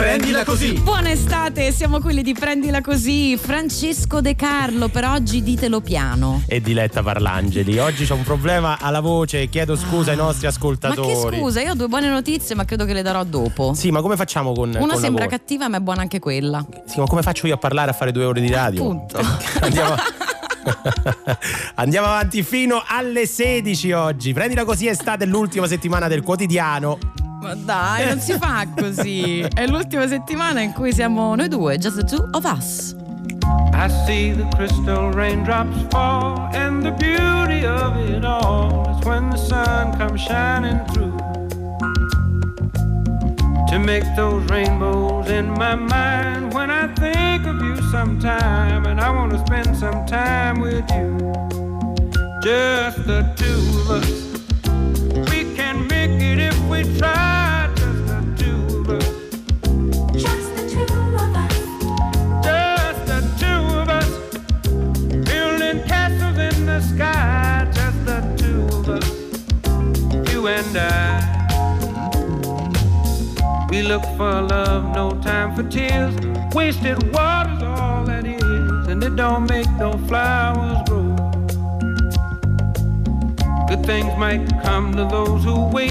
Prendila così. Buona estate, siamo quelli di Prendila così. Francesco De Carlo, per oggi ditelo piano. E Diletta Parlangeli. Oggi c'è un problema alla voce, chiedo scusa ai nostri ascoltatori. Ma che scusa, io ho due buone notizie, ma credo che le darò dopo. Sì, ma come facciamo con Una con la sembra voce? cattiva, ma è buona anche quella. Sì, ma come faccio io a parlare a fare due ore di radio? Appunto. Andiamo. Andiamo avanti fino alle 16 oggi. Prendila così estate, è l'ultima settimana del quotidiano. Ma dai, non si fa così. È l'ultima settimana in cui siamo noi due, just the two of us. I see the crystal raindrops fall, and the beauty of it all is when the sun comes shining through. To make those rainbows in my mind when I think of you sometime, and I want to spend some time with you. Just the two of us. Things might come to those who wait,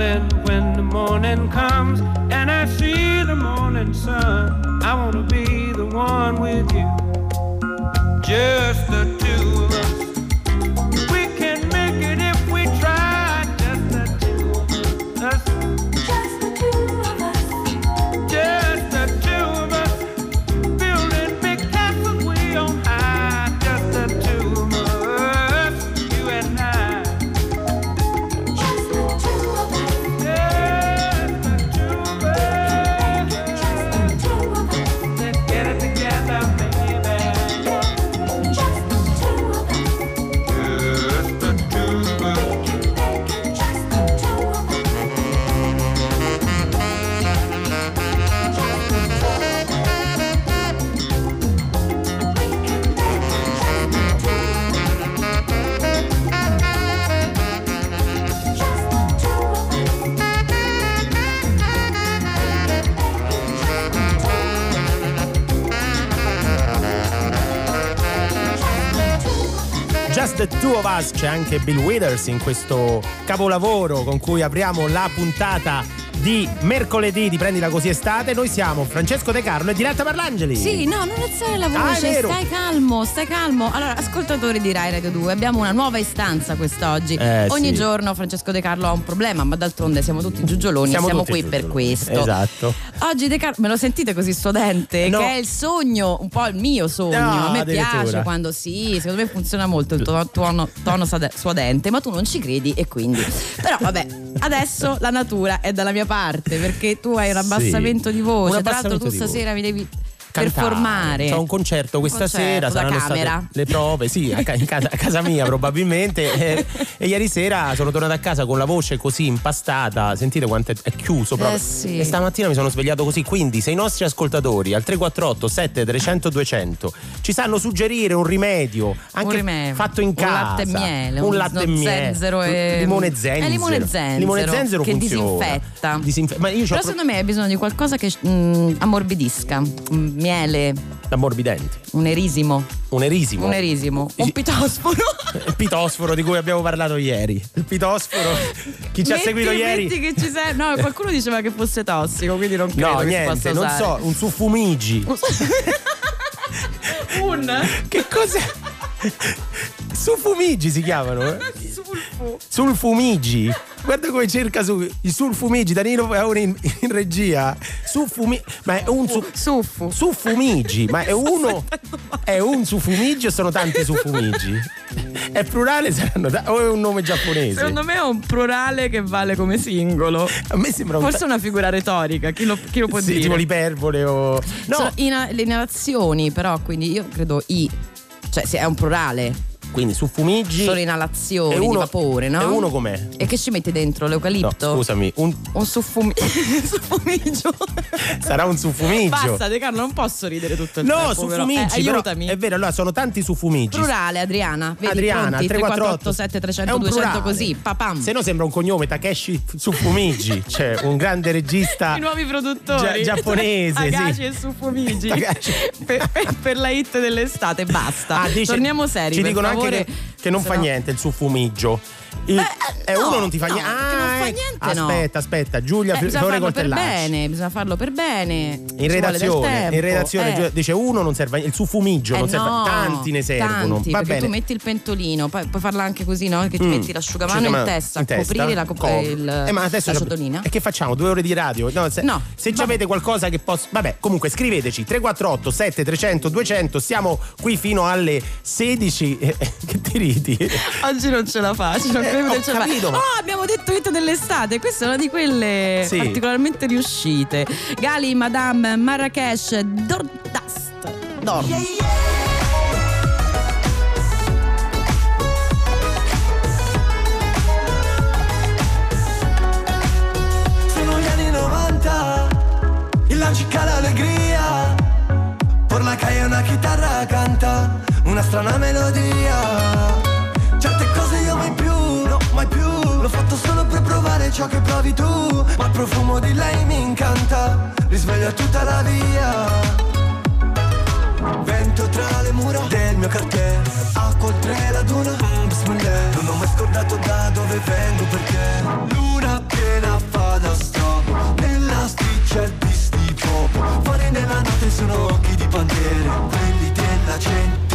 Darling, when the morning comes and I see the morning sun, I wanna be the one with you. Just c'è anche Bill Withers in questo capolavoro con cui apriamo la puntata di mercoledì di Prendila Così Estate. Noi siamo Francesco De Carlo e Diretta Parlangeli. Sì, no, non alzare la Ah, voce, vero. stai calmo, stai calmo. Allora, ascoltatori di Rai Radio 2, abbiamo una nuova istanza quest'oggi. Eh, Ogni sì. giorno Francesco De Carlo ha un problema, ma d'altronde siamo tutti giugioloni Siamo e siamo qui giù, per questo. Esatto. Oggi De Carlo, me lo sentite così studente? No. Che è il sogno, un po' il mio sogno. No, A me piace quando sì, secondo me funziona molto il tuo tono, tono suadente, ma tu non ci credi e quindi. Però vabbè, adesso la natura è dalla mia parte perché tu hai un Sì. abbassamento di voce. Un Tra l'altro tu di voce. stasera mi devi Cantare. performare. C'ho un concerto questa Concerto sera, saranno camera. state le prove, sì, a, ca- in casa, a casa mia probabilmente. E, e ieri sera sono tornato a casa con la voce così impastata, sentite quanto è, è chiuso proprio. Eh sì. E stamattina mi sono svegliato così, quindi se i nostri ascoltatori al 348 7300 200 ci sanno suggerire un rimedio, anche rimedio. fatto in Un casa. latte e miele, un un latte e miele, zenzero e- limone zenzero. Eh, limone zenzero, Limone zenzero che funziona. disinfetta. Disinfe- ma io Però pro- secondo me hai bisogno di qualcosa che mm, ammorbidisca. Mm, Miele. L'ammorbidente. Un erisimo. Un erisimo. Un erisimo. Un pitosforo. Il pitosforo di cui abbiamo parlato ieri. Il pitosforo. Chi ci ha Metti- seguito ieri. metti che ci sei. No, qualcuno diceva che fosse tossico, quindi non credo No, niente, possa non usare. so, un suffumigi. Un Che cos'è? Suffumigi si chiamano? eh? sulfo. Sulfumigi. Guarda come cerca su i sulfumigi. Danilo è ora in, in regia. Suffumi. Ma è un su, Suffu. suffumigi. Ma è uno. È un suffumigi o sono tanti suffumigi? È plurale saranno o è un nome giapponese? Secondo me è un plurale che vale come singolo. A me sembra un Forse è una figura retorica, chi lo, chi lo può sì, dire? tipo l'iperbole o. No, Sono ina- le inalazioni, però, quindi io credo i. Cioè, se è un plurale, quindi suffumigi. sono inalazioni E di uno- vapore, no? e uno com'è? E che ci mette dentro? No, L'eucalipto? scusami, un- Un suffumi- suffumigio. sarà un suffumigio. Basta, De Carlo, non posso ridere tutto il No, tempo. però. suffumigi. Eh, però aiutami. è vero, allora sono tanti suffumigi. Plurale, Adriana. Vedi, Adriana, pronti? 348 348 700 è un 200 plurale. così, papam. Se no sembra un cognome Takeshi Suffumigi, cioè un grande regista I nuovi produttori gia- giapponese, Agaci sì. e Suffumigi per, per- per la hit dell'estate basta Ah, dice- torniamo seri Ci dicono favore, che, che non fa no- niente il suffumigio. Il- Beh, eh, no, uno non ti fa no, niente. Ah, fa eh. niente, no. Aspetta, aspetta, Giulia Eh, Fiore Coltellacci. bene bisogna farlo per bene In redazione, in redazione Eh. Dice uno non serve il suffumigio Eh non serve no, tanti ne servono tanti, va bene tu metti il pentolino poi puoi farla anche così no? che ti Mm. metti l'asciugamano in testa in testa, coprire la, cop- co- il- Eh, ma adesso la ciotolina E che facciamo? Due ore di radio? No, se, No, se vabbè. avete qualcosa che posso. Vabbè, comunque scriveteci 348 7300 200. Siamo qui fino alle 16. Eh, eh, che ti ridi? Oggi non ce la faccio, non Eh, credo ho che ce la capito, ma- Oh, abbiamo detto hit dell'estate, questa è una di quelle Sì. particolarmente riuscite. Gali, Madame, Marrakesh, Dordust. Dor. Sono gli anni 90 Il lancica l'allegria Per la calle una chitarra canta Una strana melodia Certe cose mai più. L'ho fatto solo per provare ciò che provi tu Ma il profumo di lei mi incanta. Risveglia tutta la via. Vento tra le mura del mio quartiere Acqua oltre la duna mm, Bismillah Non ho mai scordato da dove vengo perché Luna piena fa da stop Nella striscia il di pop Fuori nella notte sono occhi di bandiere Quelli della gente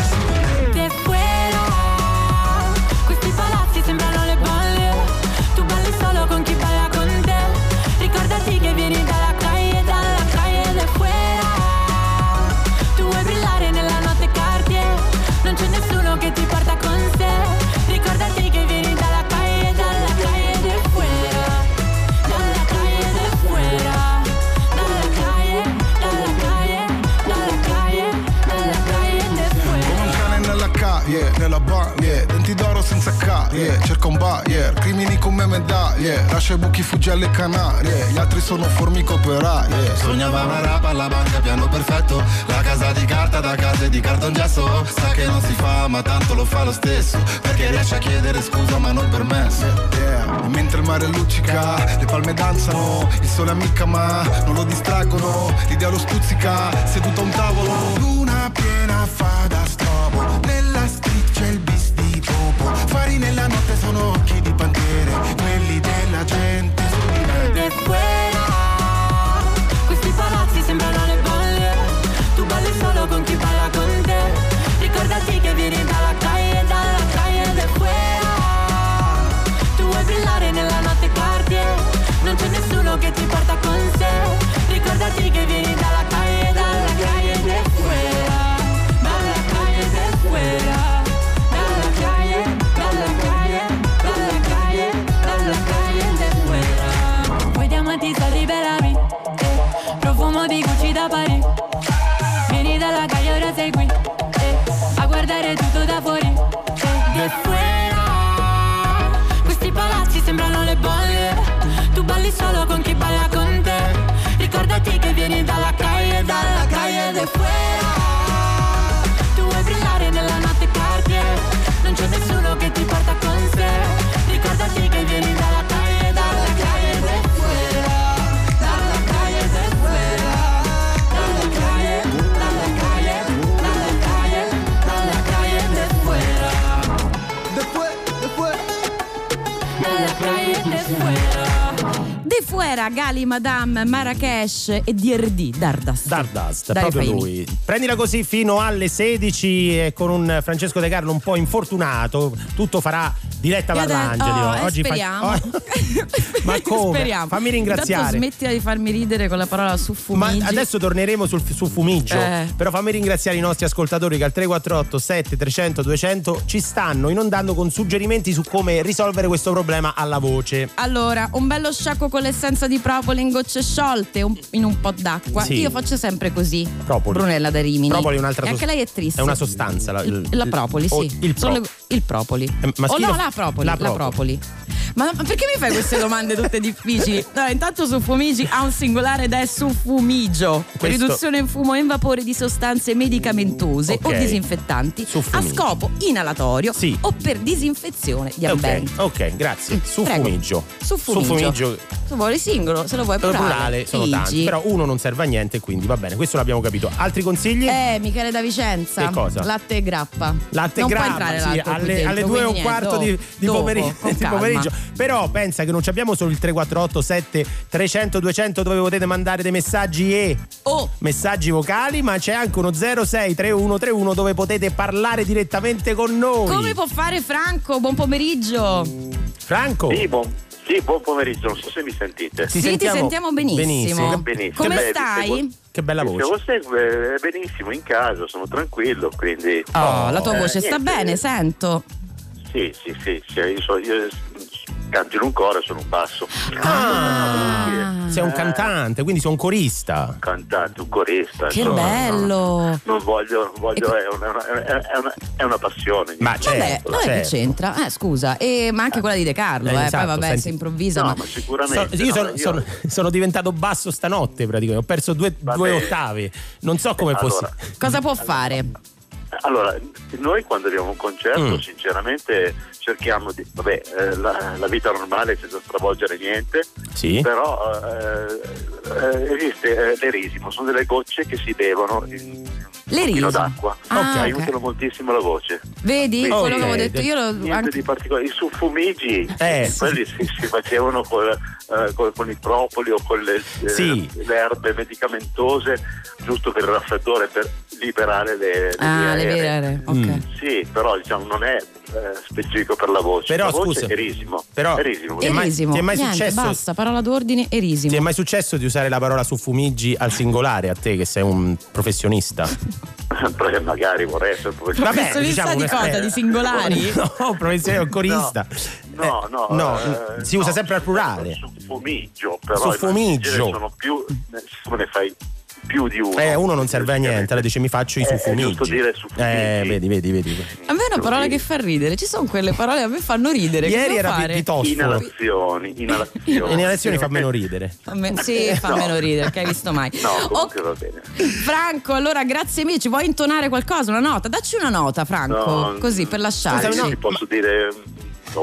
senza carie, cerca un buyer Crimini come medaglie, lascia i buchi fuggi alle Canarie. Gli altri sono formiche operaie Sognava una rapa alla banca, piano perfetto. La casa di carta da case di cartongesso Sa che non si fa ma tanto lo fa lo stesso. Perché riesce a chiedere scusa ma non permesso. Yeah. E mentre il mare luccica, le palme danzano. Il sole ammicca ma non lo distraggono. L'idea lo stuzzica, seduto a un tavolo. Luna piena fa da strobo Fari nella notte sono occhi di bandiere Quelli della gente. Su di me de fuera Questi palazzi sembrano le bolle Tu balli solo con chi balla con te. Ricordati che vieni dalla calle, dalla calle de fuera Tu vuoi brillare nella notte Cartier Non c'è nessuno che ti porta con sé. Ricordati che vieni da Vieni dalla calle, ora sei qui eh. A guardare tutto da fuori eh. De fuera. Questi palazzi sembrano le bolle Tu balli solo con chi balla con te Ricordati che vieni dalla calle, dalla calle de fuera era Gali Madame, Marrakesh e DRD, Dardust. Dardust, Dario proprio Faini. lui. Prendila così fino alle 16 e con un Francesco De Carlo un po' infortunato, tutto farà diretta Parlangeli. oh, eh, Oggi fa- speriamo. oh. Ma come? Speriamo. Fammi ringraziare. Intanto smettila di farmi ridere con la parola su Ma adesso torneremo sul, su Fumigio. Eh. Però fammi ringraziare i nostri ascoltatori che al 348 7 300 200 ci stanno inondando con suggerimenti su come risolvere questo problema alla voce. Allora, un bello sciacquo con l'essenza di propoli in gocce sciolte un- in un po' d'acqua. Sì. Io faccio sempre così. Propoli. Brunella da Rimini. Propoli è un'altra E anche lei è triste. È una sostanza. La, Il- la propoli, sì. Il, pro- Sono le- il propoli. Eh, o no, o- la propoli. la La, propoli. propoli. Ma, ma perché mi fai queste domande tutte difficili? No, intanto su fumigi ha un singolare ed è su fumigio. Questo- Riduzione in fumo e in vapore di sostanze medicamentose Ok. o disinfettanti a scopo inalatorio Sì. o per disinfezione di Ok, ambienti. ok, grazie. Su Prego. Fumigio. Su Fumigio. Se vuoi singolo, se lo vuoi Per plurale. plurale sono tanti, però uno non serve a niente, quindi va bene, questo l'abbiamo capito. Altri consigli? Eh, Michele da Vicenza. Che cosa? Latte e grappa. Latte non grappa, può entrare sì, qui alle, alle due e un quarto niente, di, di dopo, pomeriggio, di pomeriggio. Però pensa che non ci abbiamo solo il 348 7 300 200 dove potete mandare dei messaggi e Oh, messaggi vocali, ma c'è anche uno 063131 dove potete parlare direttamente con noi. come può fare Franco? Buon pomeriggio. Franco? Sì, buon, sì, buon pomeriggio, non so se mi sentite. Ti sì, ti sentiamo benissimo. Benissimo. Come Beh, stai? Che bella voce. sempre, eh, benissimo in casa, sono tranquillo, quindi... Oh, la tua Eh, voce sta niente. bene, sento. Sì, sì, sì, sì, io, so- io canto in un coro e sono un basso. Ah, sei un cantante, quindi sei un corista. Cantante, un corista. Che insomma, bello. Non voglio, non voglio E- è, una, è, una, è una passione. Ma Vabbè, certo, non è che certo. c'entra. Eh, scusa, e, ma anche quella di De Carlo, Eh, eh, esatto, poi vabbè, senti- si improvvisa. No, ma- ma So- sicuramente. io no, sono, io- sono- sono diventato basso stanotte praticamente, ho perso due, due ottavi. Non so come fosse. Allora, Cosa può fare? Allora, noi quando abbiamo un concerto, Mm. sinceramente cerchiamo di. Vabbè, eh, la, la vita normale senza stravolgere niente, Sì. però eh, eh, esiste eh, l'erisimo, sono delle gocce che si bevono in un L'erisimo. pochino d'acqua. Ah, ok. Aiutano moltissimo la voce. Vedi Quindi, quello che avevo detto io? Lo, Niente anche- di particolare. I suffumigi, Eh, quelli si, si facevano col, eh, col- con i propoli o con le, eh, Sì. le erbe medicamentose, giusto per il raffreddore, per liberare le, le Ah, vie le vere. Mm. Sì, però diciamo non è specifico per la voce. Però, la voce scusa, è erisimo. però- erisimo. Ti è mai- Erisimo. ti è mai Niente, successo- Basta, parola d'ordine, erisimo. Ti è mai successo di usare la parola su fumiggi al singolare a te che sei un professionista? Perché magari vorrei essere professionista. Vabbè, Professionista diciamo di un cosa? Di singolari? No, professionista, un corista. No, no, Eh, no, eh, si usa no, sempre al plurale. Su fumiggio, però Su i fumigio. generi sono più, siccome ne fai più di uno. Eh, uno non serve a niente, lei dice mi faccio i Eh, suffumiggi. giusto dire suffumiggi. Eh, vedi, vedi, vedi. A me è una parola che fa ridere. Ci sono quelle parole che a me fanno ridere. che Ieri era fare? piuttosto. Inalazioni, inalazioni. Nelle lezioni fa meno ridere. Fa me- sì, fa No. meno ridere, che hai visto mai. No, Ok, comunque va bene. Franco, allora grazie mille. Ci vuoi intonare qualcosa? Una nota? Dacci una nota, Franco. No, così per lasciarci. Scusami, no, Ti posso dire no,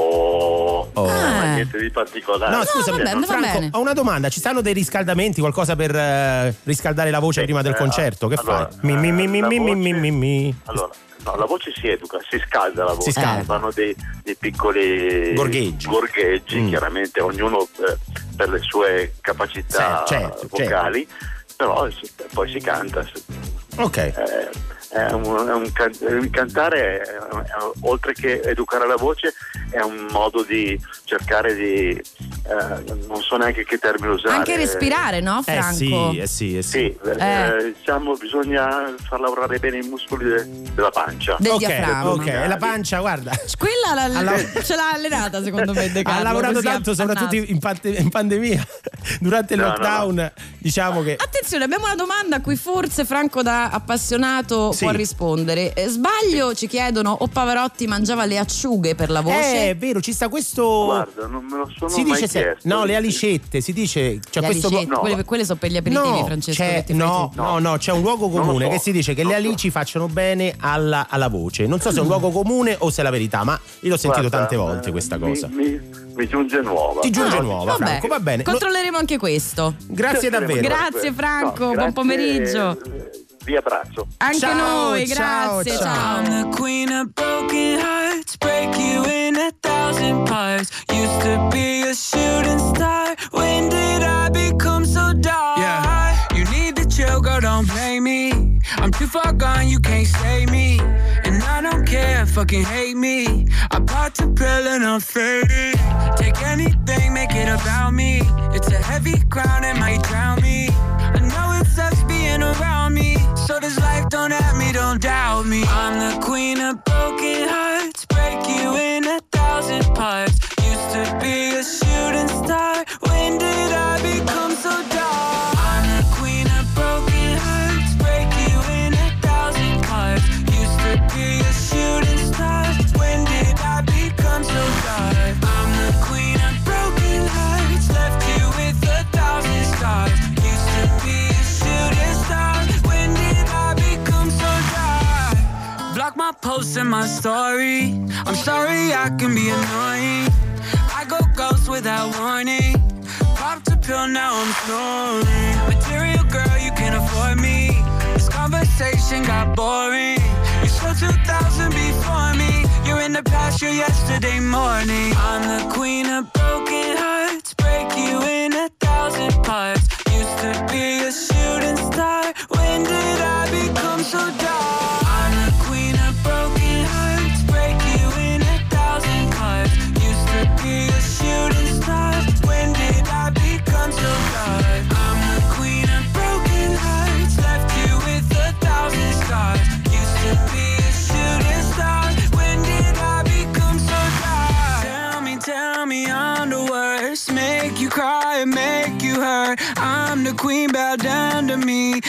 Oh. ma Eh. niente di particolare. No, scusami, va bene, va Franco, bene. ho una domanda. Ci stanno dei riscaldamenti, qualcosa per eh, riscaldare la voce Sì, prima del eh, concerto? Che allora, fai? Mi, mi, mi, mi, mi, mi, voce- mi, mi, mi. Allora, no, la voce si educa, si scalda la voce. Si scalda. Fanno dei, dei piccoli Gorgheggi. gorgheggi, Mm. chiaramente ognuno eh, per le sue capacità Sì, certo, vocali, però si- poi si canta. Ok. Eh, è un, è un can- cantare, è- è- oltre che educare la voce, è un modo di cercare di, eh, non so neanche che termine usare. Anche respirare, no, Eh Franco? sì, eh sì, eh sì. Sì, eh, diciamo bisogna far lavorare bene i muscoli de- della pancia. Del ok, diaframma. ok. E la pancia, guarda. Quella la- Alla- ce l'ha allenata secondo me De Ha Carlo, lavorato così tanto, soprattutto in, in pandemia. Durante il No, no, lockdown, diciamo che. Attenzione, abbiamo una domanda a cui forse Franco da appassionato Sì. Può rispondere. Eh, Sbaglio, ci chiedono, o Pavarotti mangiava le acciughe per la voce? Eh, è vero, ci sta questo. Guarda, non me lo sono si mai dice se- chiesto. no, le alicette, si dice. C'è Le questo alicette, no. quelle, quelle sono per gli aperitivi, No, Francesco. no, no, no, c'è un luogo comune so. che si dice che le alici facciano bene alla, alla voce. Non so se è un luogo comune o se è la verità, ma io l'ho sentito Guarda, tante volte eh, questa mi- cosa. Mi, mi giunge nuova. Ti giunge No, nuova, Vabbè, Franco, va bene. Controlleremo anche questo. Grazie davvero. Grazie, Franco, buon grazie, pomeriggio. eh, vi abbraccio. Anche ciao, noi, grazie. Ciao. ciao. chill, girl, don't blame me. I'm too far gone, you can't save me. And I don't care, fucking hate me. I bought the pill and I'm faded. Take anything, make it about me. It's a heavy crown, it might drown me. Being around me. So this life don't have me, don't doubt me. I'm the queen of broken hearts, break you in a thousand parts. Used to be a shooting star. When did my my story. I'm sorry I can be annoying. I go ghost without warning. Popped a pill, now I'm snoring. Material girl, you can't afford me. This conversation got boring. You saw 2000 before me. You're in the past, you're yesterday morning. I'm the queen of broken hearts. Bow down to me.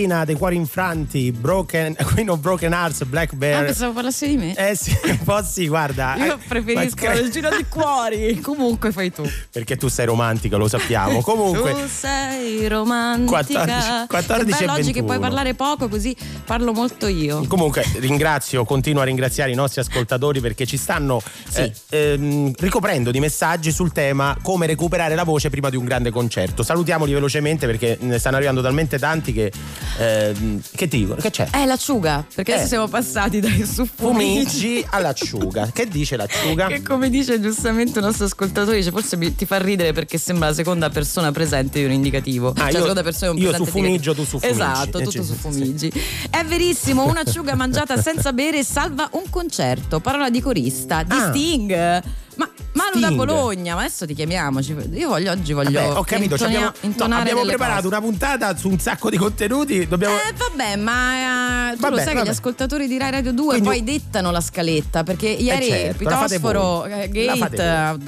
Regina dei cuori infranti, Broken, Queen of Broken Hearts, Black Ah, Bear. pensavo parlassi di me. Eh sì, un po' sì, guarda. Io Eh, preferisco ma- la regina di cuori. Comunque fai tu. Perché tu sei romantica, lo sappiamo. Comunque. Tu sei romantica. 14 14 Che bello oggi che 21. puoi parlare poco, così parlo molto io. Comunque ringrazio, continuo a ringraziare i nostri ascoltatori perché ci stanno Sì. eh, ehm, ricoprendo di messaggi sul tema come recuperare la voce prima di un grande concerto. Salutiamoli velocemente perché ne stanno arrivando talmente tanti che... ehm, che ti dicono? Che c'è? Eh, l'acciuga, perché Eh. adesso siamo passati dai suffumigi. Fumigi all'acciuga. Che dice l'acciuga? Che come dice giustamente il nostro ascoltatore, dice forse mi- ti fa ridere perché sembra la seconda persona presente di un indicativo. Ah, cioè, io- la seconda persona di un io presente su Fumigio, indicativo. tu su Fumigi. Esatto, Eh, tutto sì, su sì. Fumigi. È verissimo, un'acciuga mangiata senza bere salva un concerto. Parola di corista, di Ah. Sting. Ma Malu da Sting. Bologna, ma adesso ti chiamiamo. Io voglio oggi voglio Vabbè, ho capito, intonia- abbiamo, no, abbiamo preparato cose. una puntata su un sacco di contenuti. Dobbiamo. Eh vabbè, ma eh, tu lo Vabbè, sai che vabbè. gli ascoltatori di Rai Radio 2 Quindi- poi dettano la scaletta perché ieri certo, la fate Pitosforo eh, La Gate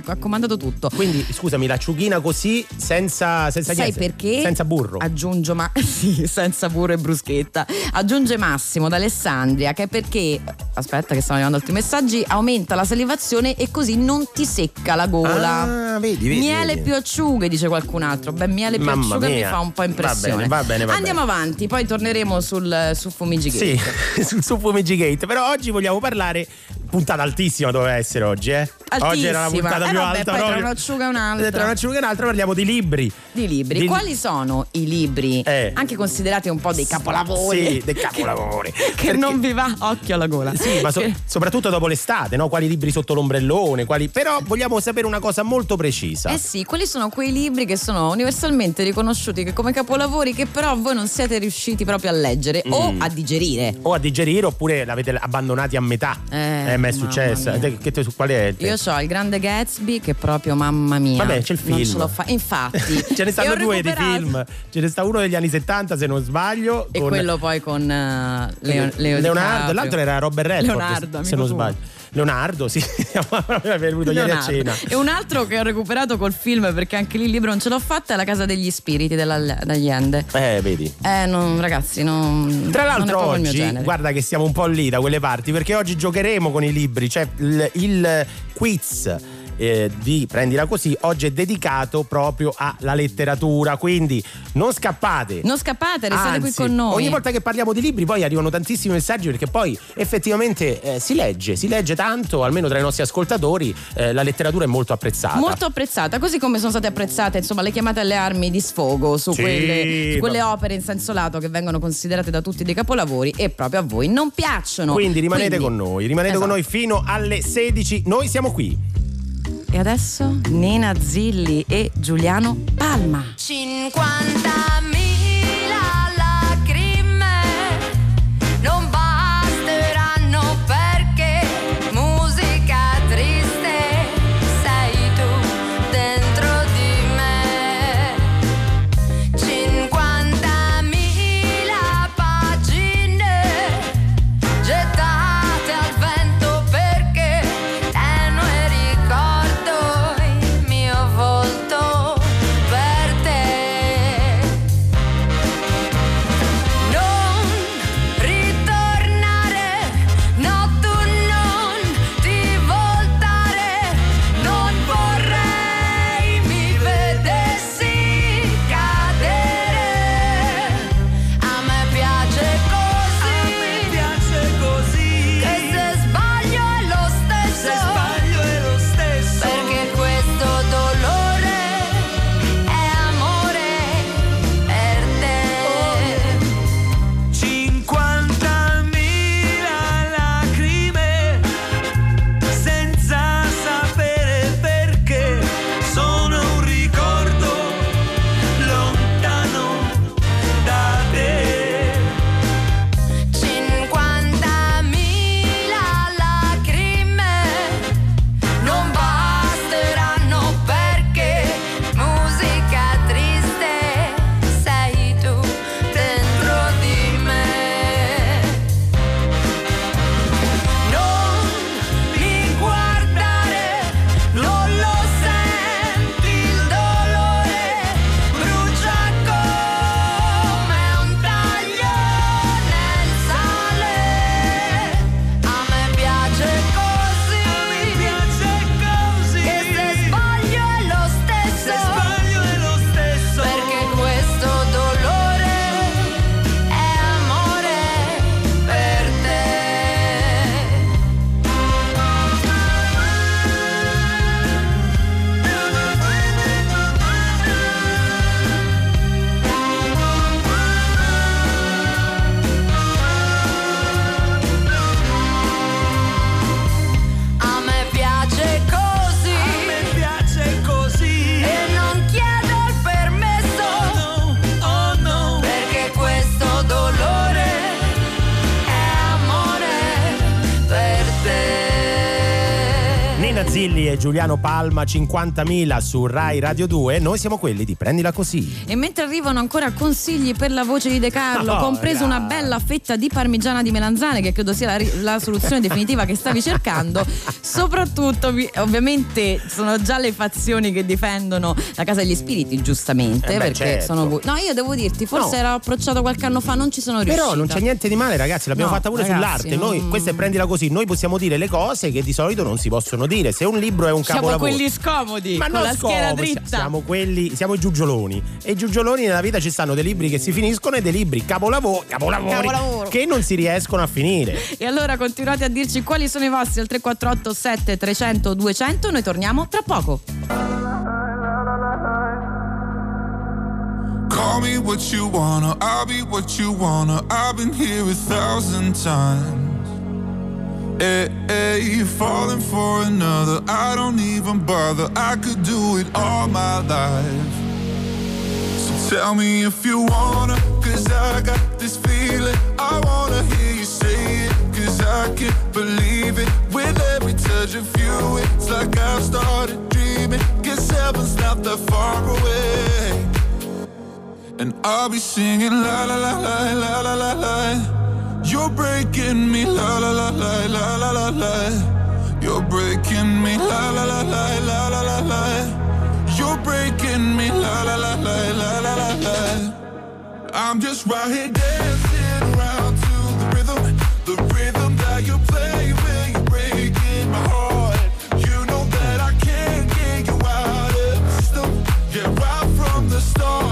ha, comandato tutto. Quindi, scusami, l'acciughina così, senza, senza Sai niente, perché? Senza burro. Aggiungo, ma sì, senza burro e bruschetta. Aggiunge Massimo da Alessandria che è perché, aspetta che stanno arrivando altri messaggi, aumenta la salivazione e così non ti secca la gola. Ah, vedi, vedi. Miele vedi. più acciughe, dice qualcun altro. Beh, miele più Mamma acciughe mi mia. fa un po' Va impressione. bene, va bene, va Andiamo avanti, poi torneremo sul, su Fumigi Sì, sul suo Fumigi Gate. Però oggi vogliamo parlare. Puntata altissima doveva essere oggi, eh? Oggi era la Altissima. puntata Eh, più vabbè, alta. poi tra un'acciuga e un'altra. Eh, Tra un'acciuga e un'altra parliamo di libri. di libri. Di- Quali sono i libri, Eh. anche considerati un po' dei capolavori? Sì, dei capolavori. Che Perché- non vi va occhio alla gola. Sì, ma so- soprattutto dopo l'estate, no? Quali libri sotto l'ombrellone, quali... Però vogliamo sapere una cosa molto precisa. Eh sì, quali sono quei libri che sono universalmente riconosciuti come capolavori che però voi non siete riusciti proprio a leggere o Mm. a digerire? O a digerire oppure l'avete abbandonati a metà. Eh, ma è. Te- Che te, su quale è? Io ho il grande Gatsby che proprio mamma mia. Vabbè, c'è il Non film. fa- Infatti. Ce ne stanno due di recuperato- film. Ce ne sta uno degli anni 70, se non sbaglio. E con- quello poi con eh, Leo, Leo Leonardo, l'altro era Robert Redford, Leonardo, se amico non sbaglio. Leonardo, sì, proprio venuto ieri a cena. E un altro che ho recuperato col film perché anche lì il libro non ce l'ho fatta è La casa degli spiriti della Allende. Eh, vedi. Eh, non, ragazzi, non. Tra non è l'altro mio oggi, guarda che siamo un po' lì da quelle parti, perché oggi giocheremo con i libri, cioè il, il quiz. Eh, di prendila così oggi è dedicato proprio alla letteratura quindi non scappate Non scappate, restate qui Anzi, con noi. Ogni volta che parliamo di libri poi arrivano tantissimi messaggi perché poi effettivamente eh, si legge, si legge tanto, almeno tra i nostri ascoltatori, eh, la letteratura è molto apprezzata. Molto apprezzata, così come sono state apprezzate insomma, le chiamate alle armi di sfogo su, Sì, quelle, su quelle opere in senso lato che vengono considerate da tutti dei capolavori e proprio a voi non piacciono. Quindi rimanete Quindi- con noi, rimanete con Esatto. noi fino alle 16. Noi siamo qui. E adesso Nina Zilli e Giuliano Palma. 50.000 Zilli Giuliano Palma 50.000 su Rai Radio 2. Noi siamo quelli di Prendila così. E mentre arrivano ancora consigli per la voce di De Carlo, Oh, compreso una bella fetta di parmigiana di melanzane, che credo sia la, la soluzione definitiva che stavi cercando, soprattutto vi- ovviamente sono già le fazioni che difendono la casa degli spiriti, giustamente, Eh beh, perché certo. sono. No, io devo dirti, forse No. ero approcciato qualche anno fa, non ci sono riuscita. Però non c'è niente di male, ragazzi. L'abbiamo No, fatta pure ragazzi, sull'arte. Noi, non- questa è prendila così. Noi possiamo dire le cose che di solito non si possono dire. Se un libro è un Siamo quelli scomodi, Ma non la schiena scomodi, dritta. Siamo quelli, siamo i giugioloni. E i giugioloni nella vita ci stanno dei libri che si finiscono e dei libri capolavori, capolavori Capolavoro. che non si riescono a finire. E allora continuate a dirci quali sono i vostri al 348 7 300 200 noi torniamo tra poco. Call me what you wanna, I'll be what you wanna. I've been here a thousand times. Eh, eh, hey, hey, falling for another, I don't even bother. I could do it all my life. So tell me if you wanna, cause I got this feeling. I wanna hear you say it, cause I can't believe it. With every touch of you, it's like I've started dreaming. Guess heaven's not that far away. And I'll be singing la la la la la la la la. You're breaking me la la la la la la la la. You're breaking me, la la la la la la la la. You're breaking me, la la la la la la la la. I'm just right here dancing around to the rhythm, the rhythm that you play when you're breaking my heart. You know that I can't get you out of system. Yeah, right from the start,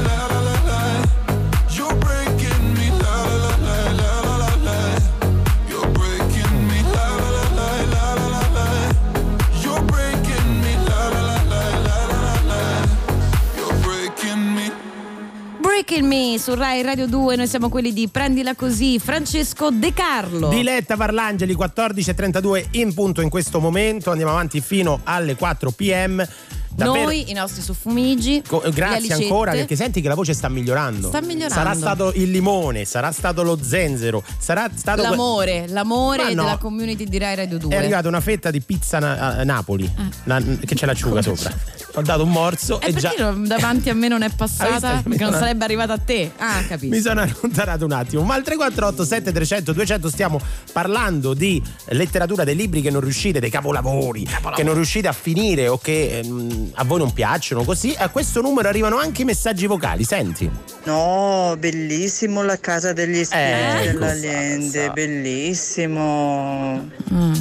Breaking Me su Rai Radio 2, noi siamo quelli di Prendila Così, Francesco De Carlo. Diletta Parlangeli 14.32 in punto in questo momento, andiamo avanti fino alle 4 pm. Davvero- Noi, i nostri suffumigi. Co- Grazie alicette. ancora perché senti che la voce sta migliorando. Sta migliorando. Sarà stato il limone, sarà stato lo zenzero, sarà stato que- L'amore, l'amore Ma no. della community di Rai Radio 2. È arrivata una fetta di pizza na- a Napoli na- che c'è l'acciuga Come sopra. Ho dato un morso E e già davanti a me non è passata? Perché non sarebbe arrivata a te. Ah, capisco. mi sono allontanato un attimo. Ma al 348 7300 200 stiamo parlando di letteratura dei libri che non riuscite, dei capolavori, che non riuscite a finire o che ehm, a voi non piacciono così. A questo numero arrivano anche i messaggi vocali. Senti. No, bellissimo la casa degli spiriti Ecco. dell'Allende, bellissimo. Mm,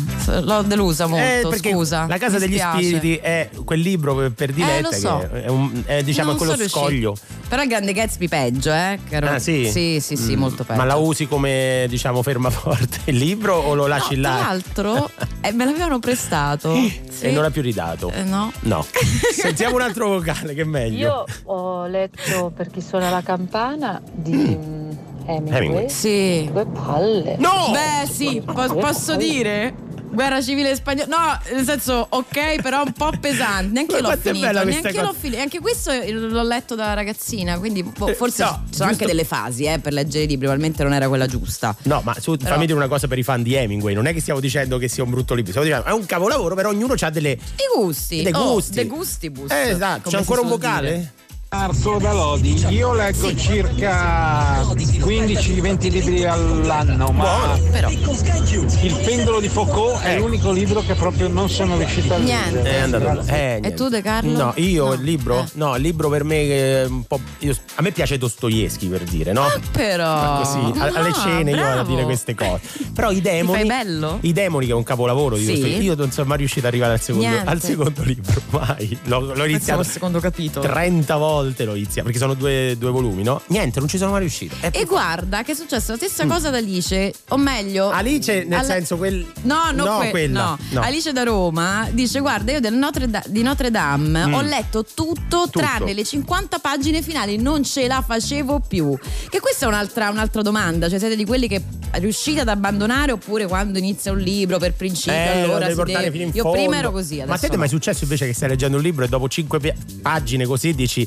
l'ho delusa molto, Eh, perché scusa. La casa degli spiace. spiriti è quel libro per, per diletta lo so. che è, un- è, diciamo Non quello riuscita. scoglio. Però il Grande Gatsby peggio, eh? era- Ah, sì? Sì, sì, sì, Mm, molto peggio. Ma la usi come diciamo fermaforte il libro o lo lasci no, là? Tra l'altro, eh, me l'avevano prestato. Sì. E non l'ha più ridato? Eh, no. No. Sentiamo un altro vocale che è meglio. Io ho letto per chi suona la campana di mm, Hemingway. Hemingway. Sì. Due palle. No! Beh, sì, po- posso dire? Guerra civile spagnola. No, nel senso, ok, però un po' pesante. Neanche io l'ho finito. Neanche l'ho cosa. finito. Anche questo l'ho letto da ragazzina. Quindi boh, Eh, forse no, ci sono anche delle fasi eh, per leggere i libri. Probabilmente non era quella giusta. No, ma su, fammi dire una cosa per i fan di Hemingway. Non è che stiamo dicendo che sia un brutto libro, stiamo dicendo è un capolavoro, però ognuno ha delle. I gusti. Dei Oh, gusti. de gustibus. Eh, esatto. C'è ancora un vocale? dire. Marzo da Lodi, io leggo circa 15-20 libri all'anno, ma. Il pendolo di Foucault è l'unico libro che proprio non sono riuscito a leggere. Niente. È andato. Eh, E niente. tu, De Carlo? No, io No. il libro? Eh. No, il libro per me è un po'. io- a me piace Dostoevsky per dire, no? Però. Ma così, a- alle Ah, cene io vado a bravo. dire queste cose. Però i demoni. fai bello? I demoni, che è un capolavoro di Sì. Dostoevsky, io non sono mai riuscito ad arrivare al secondo, al secondo libro. Mai. L'ho, l'ho iniziato al secondo capitolo. 30 volte l'ho iniziato, perché sono due, due volumi, no? Niente, non ci sono mai riuscito. È E guarda che è successo la stessa cosa ad Alice, o meglio. Alice, nel alla- senso quel. No, No, que- quella, no. no. Alice da Roma dice: Guarda, io del Notre Da- di Notre Dame Mm. ho letto tutto, tranne le 50 pagine finali, non ce la facevo più. Che questa è un'altra, un'altra domanda. Cioè, siete di quelli che riuscite ad abbandonare oppure quando inizia un libro per principio Eh, lo allora si portare deve- fino in Io fondo. prima ero così, Ma a adesso te ti è mai successo invece che stai leggendo un libro e dopo cinque pi- pagine così dici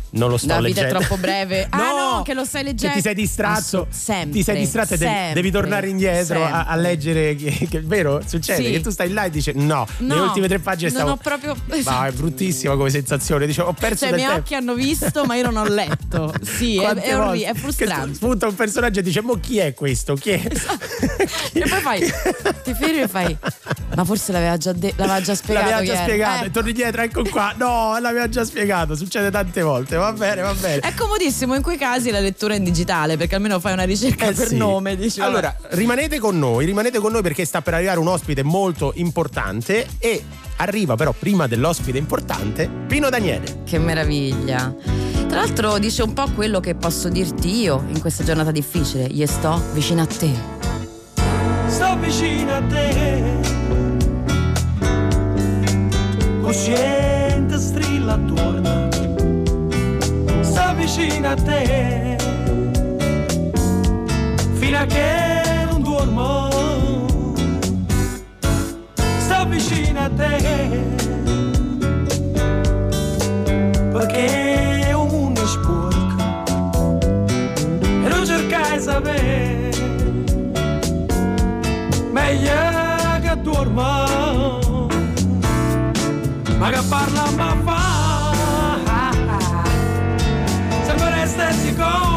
non lo sto La vita è leggendo? troppo breve. Ah no, che lo stai Che leggendo. ti sei distratto, sempre, ti sei distratto e devi, devi tornare indietro a, a leggere. Che, che è vero? Succede Sì. che tu stai là e dici no, le No, ultime tre pagine non stavo. ho proprio- Ma è bruttissima come sensazione. Dice, ho perso Cioè, i miei tempo. occhi hanno visto, ma io non ho letto. Sì, è, è, orri- è frustrante. Spunta un personaggio e dice: Mo chi è questo? Chi è? E poi fai, ti fermi e fai, ma forse l'aveva già, de- l'aveva già spiegato. L'aveva chi già era." spiegato Eh, e torni indietro, ecco qua. No, l'aveva già spiegato. Succede tante volte. Va bene, va bene. È comodissimo in quei casi la lettura in digitale perché almeno fai una ricerca Eh per sì. nome. Dici, vabbè. allora, rimanete con noi, rimanete con noi perché sta per arrivare un ospite molto importante e arriva però prima dell'ospite importante Pino Daniele. Che meraviglia. Tra l'altro dice un po' quello che posso dirti io in questa giornata difficile. Io sto vicino a te. sto vicino a te Cosciente strilla attorno Sto vicino a te. Fino a che non dormo Sto vicino a te. Perché è un mondo sporco E non cercai sapere. Meglio che dormo ma che parla ma fa sempre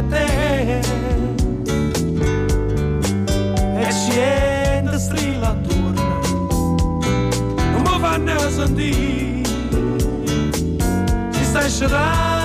vicino a te. E scende strilla attorno non mi fanno sentire ci stai scedato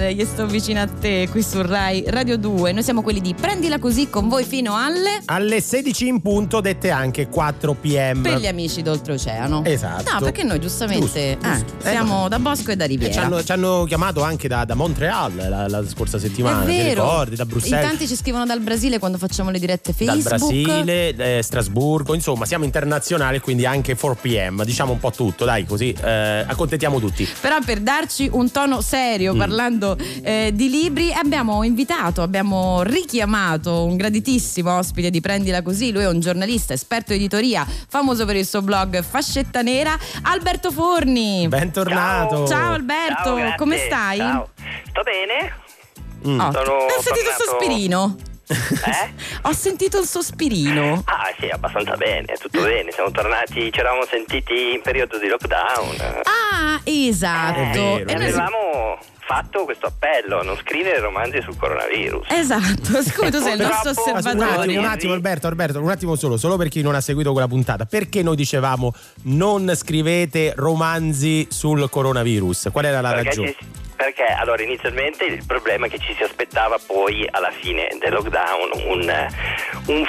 Daniele, io sto vicino a te qui su Rai Radio 2. Noi siamo quelli di Prendila così con voi fino alle. Alle 16 in punto, dette anche 4 pm. Per gli amici d'oltreoceano. Esatto. No, perché noi giustamente Giusto, giusto. eh, siamo da Bosco e da Eh, Riviera. ci, hanno, ci hanno chiamato anche da, da Montreal la, la scorsa settimana, È ti vero. ricordi? Da In Bruxelles. tanti ci scrivono dal Brasile quando facciamo le dirette Dal Facebook. Brasile, eh, Strasburgo, insomma siamo internazionali quindi anche 4pm, diciamo un po' tutto, dai così eh, accontentiamo tutti. Però per darci un tono serio Mm. parlando eh, di libri abbiamo invitato, abbiamo richiamato un graditissimo ospite di Prendila Così, lui è un giornalista, esperto di editoria, famoso per il suo blog Fascetta Nera, Alberto Forni. Bentornato. Ciao Alberto, Ciao, come stai? Ciao. Sto bene? Mm. Oh, Sono ho sentito il sospirino. Eh? Ho sentito il sospirino. Ah sì, abbastanza bene, tutto bene. Siamo tornati, ci eravamo sentiti in periodo di lockdown. Ah, esatto. Vero, E noi avevamo fatto questo appello, non scrivere romanzi sul coronavirus. Esatto, siccome tu sei il nostro Un osservatore. attimo, un attimo Alberto, Alberto, un attimo solo, solo per chi non ha seguito quella puntata. Perché noi dicevamo non scrivete romanzi sul coronavirus? Qual era la Perché, ragione? ci- perché allora inizialmente il problema è che ci si aspettava poi alla fine del lockdown un, un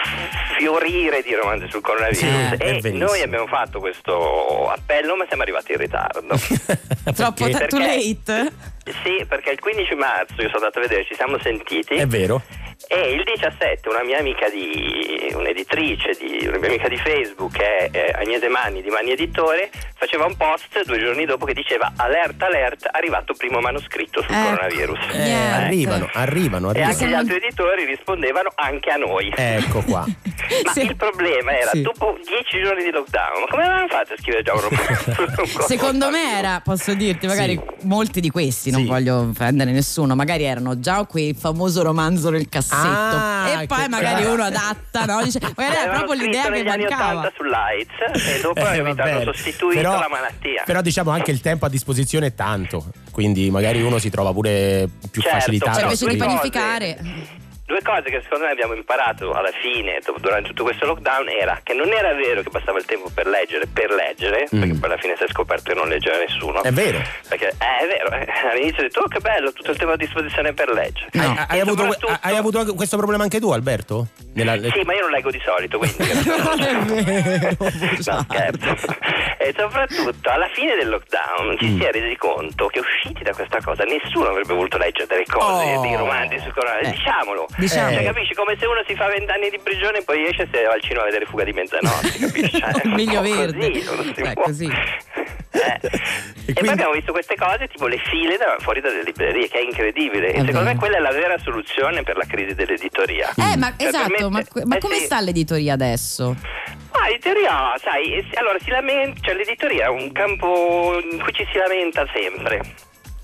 fiorire di romanzi sul coronavirus Sì, è e noi abbiamo fatto questo appello ma siamo arrivati in ritardo. Troppo Perché? too late? Sì, perché il 15 marzo io sono andato a vedere, ci siamo sentiti È vero? E il 17 una mia amica di un'editrice, di, una mia amica di Facebook che è eh, Agnese Manni di Manni Editore faceva un post due giorni dopo che diceva alert alert arrivato primo manoscritto sul Ecco. coronavirus. Eh, Niente. arrivano, arrivano, E anche arrivano. gli altri editori rispondevano anche a noi. Ecco qua. Ma Sì. il problema era, Sì. dopo dieci giorni di lockdown, come avevano fatto a scrivere già un romanzo? Secondo me era, posso dirti, magari Sì. molti di questi, non Sì. voglio offendere nessuno, magari erano già quel famoso romanzo nel cassetto. Ah, e poi magari uno adatta, no? Dice, magari era proprio l'idea che mancava. 80 su Lights e dopo Eh, hanno sostituito Però- la malattia. Però diciamo anche il tempo a disposizione è tanto, quindi magari uno si trova pure più Certo, facilitato. Cioè, invece di panificare. Due cose che secondo me abbiamo imparato alla fine, durante tutto questo lockdown, era che non era vero che bastava il tempo per leggere, per leggere, Mm. perché poi alla fine si è scoperto che non leggeva nessuno. È vero. Perché eh, è vero, eh, all'inizio ho detto, oh che bello, tutto il tempo a disposizione per leggere. Hai, No. hai E avuto, soprattutto- hai avuto questo problema anche tu, Alberto? Nella- Sì, ma io non leggo di solito, quindi... Non è vero. No, scherzo. E soprattutto alla fine del lockdown ci si è resi conto che usciti da questa cosa nessuno avrebbe voluto leggere delle cose, Oh. dei romanzi sul coronavirus. Eh, Diciamolo. Diciamo. Cioè, capisci? Come se uno si fa vent'anni di prigione e poi esce e va al cinema a vedere Fuga di mezzanotte, capisci? Cioè, Miglio verde. Così, Eh, può. così. Eh. E, quindi- poi abbiamo visto queste cose tipo le file da- fuori dalle librerie, che è incredibile. E È secondo vero. me quella è la vera soluzione per la crisi dell'editoria. Eh, ma Cioè, esatto, ma, permette- ma eh come sì. sta l'editoria adesso? Ma l'editoria, sai, eh, allora si lamenta, cioè l'editoria è un campo in cui ci si lamenta sempre.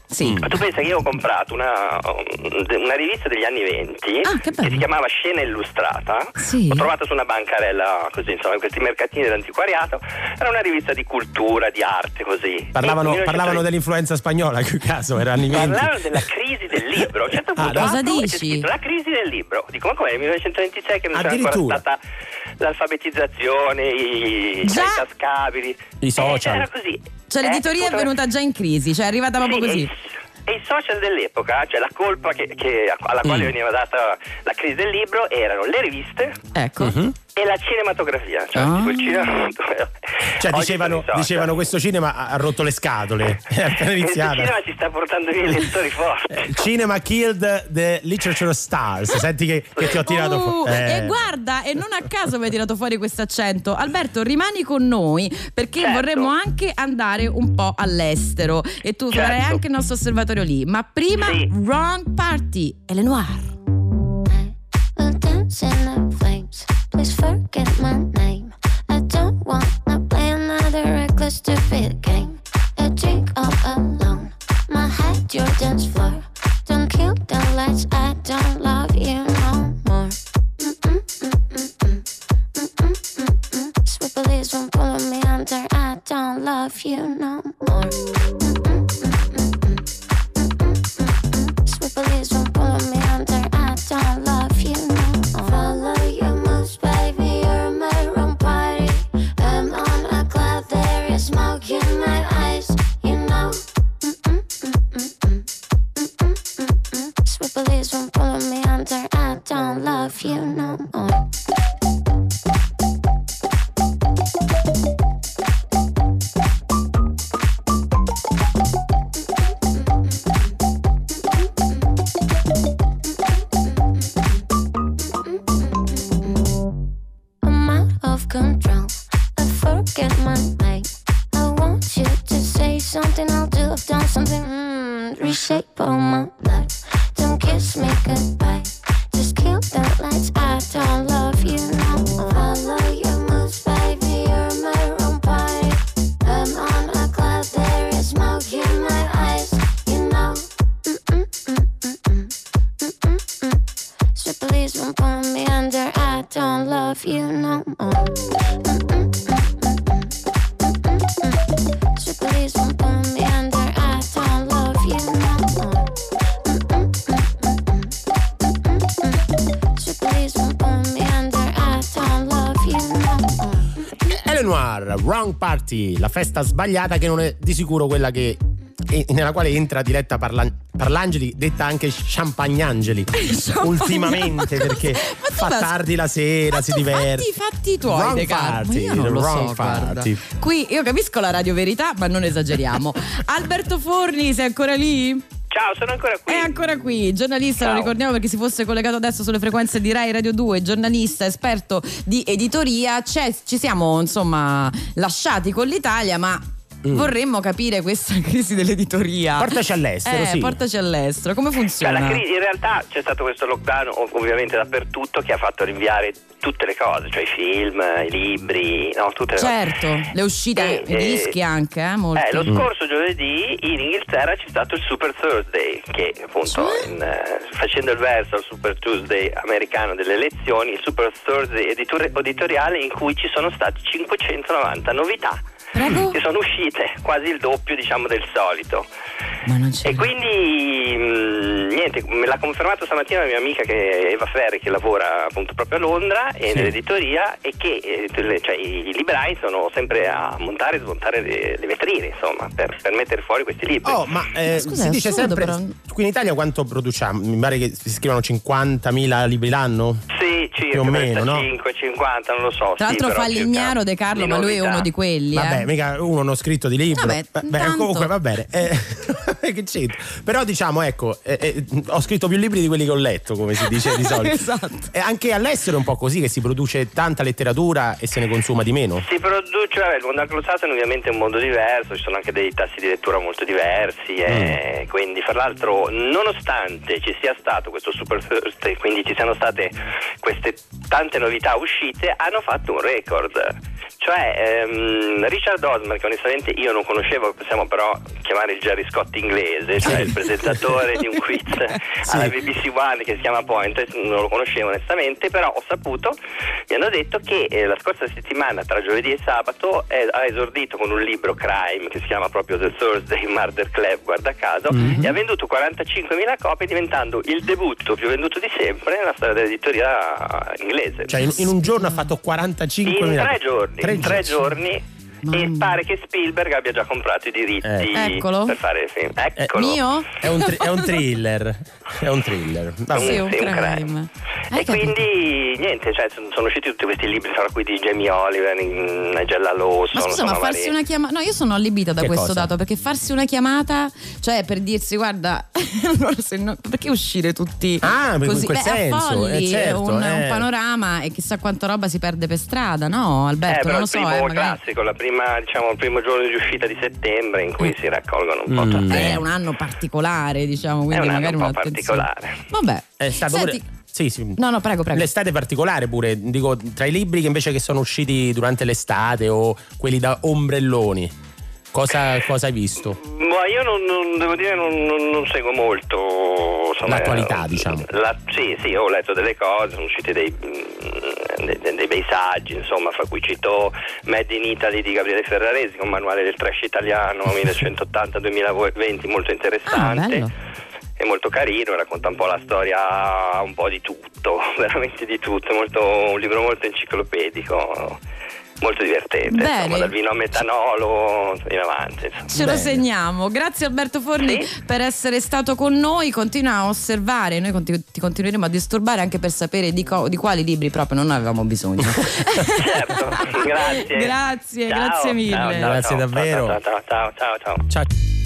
Sì. Ma tu pensa che io ho comprato una, una rivista degli anni 20 Ah, che bello. si chiamava Scena Illustrata. Sì. L'ho trovata su una bancarella così, insomma, in questi mercatini dell'antiquariato. Era una rivista di cultura, di arte, così. Parlavano, Nel 1930 parlavano dell'influenza spagnola, che caso, era anni 20. Parlavano della crisi del libro. A un certo Ah, punto cosa e c'è dici? scritto La crisi del libro. Dico, ma com'è nel 1926 che non c'era ancora stata l'alfabetizzazione, i, Già. i tascabili. I social. Eh, era così. Cioè Eh, l'editoria è venuta già in crisi, cioè è arrivata proprio sì, così. E, e i social dell'epoca, cioè la colpa che- che- alla quale Mm. veniva data la crisi del libro erano le riviste Ecco. Mhm. E la cinematografia. Cioè, Ah. tipo il cinema. Cioè dicevano, dicevano questo cinema ha rotto le scatole. È appena Questo iniziata. cinema ci sta portando via i lettori forti. Eh, Cinema killed the literature stars. Senti che, che ti ho tirato Uh, fuori. Eh. E guarda, e non a caso mi hai tirato fuori questo accento. Alberto, rimani con noi perché Certo. vorremmo anche andare un po' all'estero e tu Certo. farai anche il nostro osservatorio lì. Ma prima, Sì. Wrong Party, Eleanor. Please forget my name. I don't wanna play another reckless, stupid game. A drink all alone. My head, your dance floor. Don't kill the lights. I don't love you no more. Sweet police won't pull me under. I don't love you no more. Don't love you no more. Party, la festa sbagliata che non è di sicuro quella che nella quale entra Diletta Parla- Parlangeli, detta anche Champagnangeli ultimamente perché fa ma- tardi la sera, si diverte. Fatti i fatti tuoi, Wrong party, io non lo wrong so, party. Qui io capisco la radio verità, ma non esageriamo. Alberto Forni, sei ancora lì? Ciao, sono ancora qui. È ancora qui, giornalista, Ciao. lo ricordiamo perché si fosse collegato adesso sulle frequenze di Rai Radio 2, giornalista, esperto di editoria. C'è- ci siamo insomma lasciati con l'Italia, ma Mm. vorremmo capire questa crisi dell'editoria. Portaci all'estero, Eh, sì. portaci all'estero, come Cioè, funziona? la crisi- in realtà c'è stato questo lockdown ov- ovviamente dappertutto che ha fatto rinviare tutte le cose, cioè i film, i libri, no, tutte le cose. Certo, le uscite, E, i eh, dischi anche, eh. Eh, lo scorso giovedì in Inghilterra c'è stato il Super Thursday, che appunto in, eh, facendo il verso al Super Tuesday americano delle elezioni, il Super Thursday editor- editoriale in cui ci sono state 590 novità. Che sono uscite quasi il doppio diciamo del solito. E quindi mh, niente, me l'ha confermato stamattina la mia amica che è Eva Ferri che lavora appunto proprio a Londra e nell'editoria e che eh, cioè, i librai sono sempre a montare e smontare le, le vetrine insomma per, per mettere fuori questi libri. Oh, ma eh, Scusa, si dice assurdo, sempre però. qui in Italia quanto produciamo? Mi pare che si scrivono 50.000 libri l'anno? Sì, circa più o meno, no? 35, 50, non lo so. Tra sì, l'altro però fa circa Lignaro De Carlo, ma lui è uno di quelli. Vabbè, eh. mica uno non scritto di libro. Vabbè, intanto- comunque va bene. Eh? Però diciamo, ecco, eh, eh, ho scritto più libri di quelli che ho letto, come si dice di solito. Esatto. E anche all'estero è un po' così che si produce tanta letteratura e se ne consuma di meno. Si produce, vabbè, il mondo anglosassone ovviamente è un mondo diverso, ci sono anche dei tassi di lettura molto diversi, e Mm. quindi fra l'altro nonostante ci sia stato questo Super Thursday, quindi ci siano state queste tante novità uscite, hanno fatto un record. Cioè ehm, Richard Osman, che onestamente io non conoscevo, possiamo però chiamare il Jerry Scott inglese, cioè il presentatore di un quiz alla BBC One che si chiama Point, non lo conoscevo onestamente, però ho saputo, mi hanno detto che eh, la scorsa settimana tra giovedì e sabato eh, ha esordito con un libro crime che si chiama proprio The Thursday Murder Club, guarda caso, Mhm. e ha venduto 45.000 copie diventando il debutto più venduto di sempre nella storia dell'editoria inglese. Cioè, in, in un giorno ha fatto 45 In tre giorni, Tre in tre giorni. Giorni. E pare che Spielberg abbia già comprato i diritti Eh. Eccolo. per fare il film. Eccolo. Mio? È un, tri- è un thriller. È un thriller. Sì, un Sì, un crime. Hai E quindi niente, cioè, sono usciti tutti questi libri, fra cui di Jamie Oliver, Nigella Loso. Ma scusa, ma insomma, farsi vari- una chiamata. No, io sono allibita da Che questo cosa? dato perché farsi una chiamata, cioè per dirsi, guarda, allora se no- perché uscire tutti Ah, in così? quel Beh, senso, affolli, eh, certo, un, eh. un panorama e chissà quanta roba si perde per strada, no, Eh, Alberto? però non lo so, eh, magari. classico, la prima, diciamo, il primo giorno di uscita di settembre in cui si raccolgono un po' Mm. tutti. Eh, È un anno particolare, diciamo, È quindi un anno magari un po' particolare. Vabbè. È stato Senti- pure- Sì, sì. No, no, prego, prego. L'estate è particolare pure, dico, tra i libri che invece che sono usciti durante l'estate o quelli da ombrelloni, cosa, cosa hai visto? Ma io non, non- devo dire non, non- non seguo molto insomma, L'attualità, eh, diciamo. la- sì, sì, ho letto delle cose, sono usciti dei, mm, dei, dei- bei saggi, insomma, fra cui cito Made in Italy di Gabriele Ferraresi, un manuale del trash italiano 1180-2020 molto Ah, interessante. bello. è molto carino, racconta un po' la storia, un po' di tutto, veramente di tutto, è molto, un libro molto enciclopedico, molto divertente, Bene. insomma, dal vino a metanolo in avanti. insomma. Ce lo Bene. segniamo. Grazie Alberto Forni Sì. per essere stato con noi. Continua a osservare, noi conti- ti continueremo a disturbare anche per sapere di, co- di quali libri proprio non avevamo bisogno. certo, grazie. Grazie, Ciao, grazie mille. ciao, ciao, Grazie ciao, davvero. Ciao, ciao, ciao, ciao,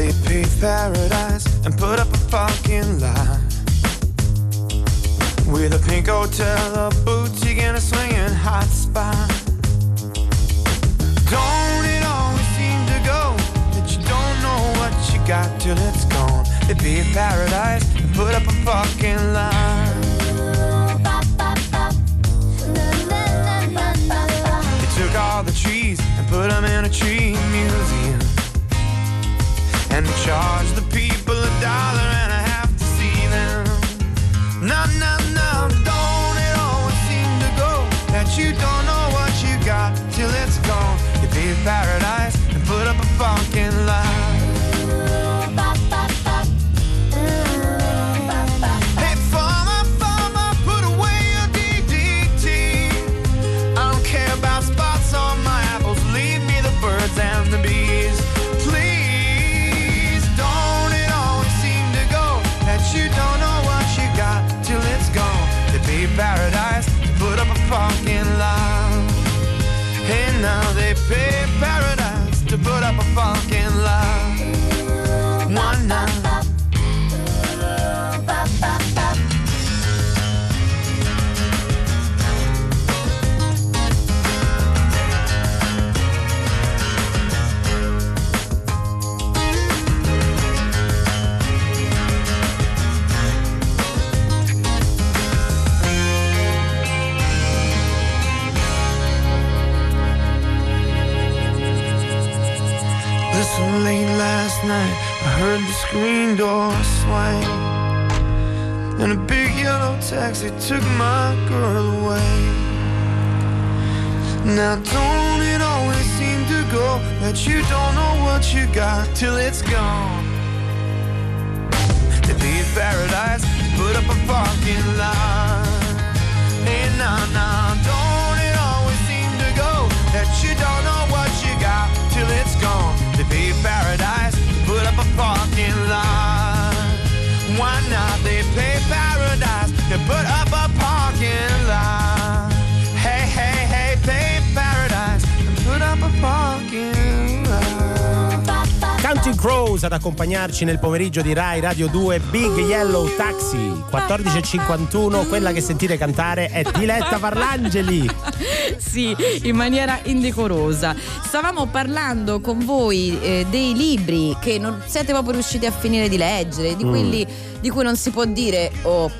They paved paradise and put up a fucking lie. With a pink hotel, a boutique, and a swinging hot spot. Don't it always seem to go that you don't know what you got till it's gone? They paved paradise and put up a fucking lie. They took all the trees and put them in a tree museum. And charge the people a dollar and a half to see them. No, no, no, don't it always seem to go that you don't know what you got till it's gone. You pay paradise till it's gone? To be in paradise, put up a parking lot. Hey, nah, nah, Counting Crows ad accompagnarci nel pomeriggio di Rai Radio 2 Big Yellow Taxi 14.51 quella che sentite cantare è Diletta Parlangeli sì, in maniera indecorosa. Stavamo parlando con voi eh, dei libri che non siete proprio riusciti a finire di leggere, di Mm. quelli di cui non si può dire oh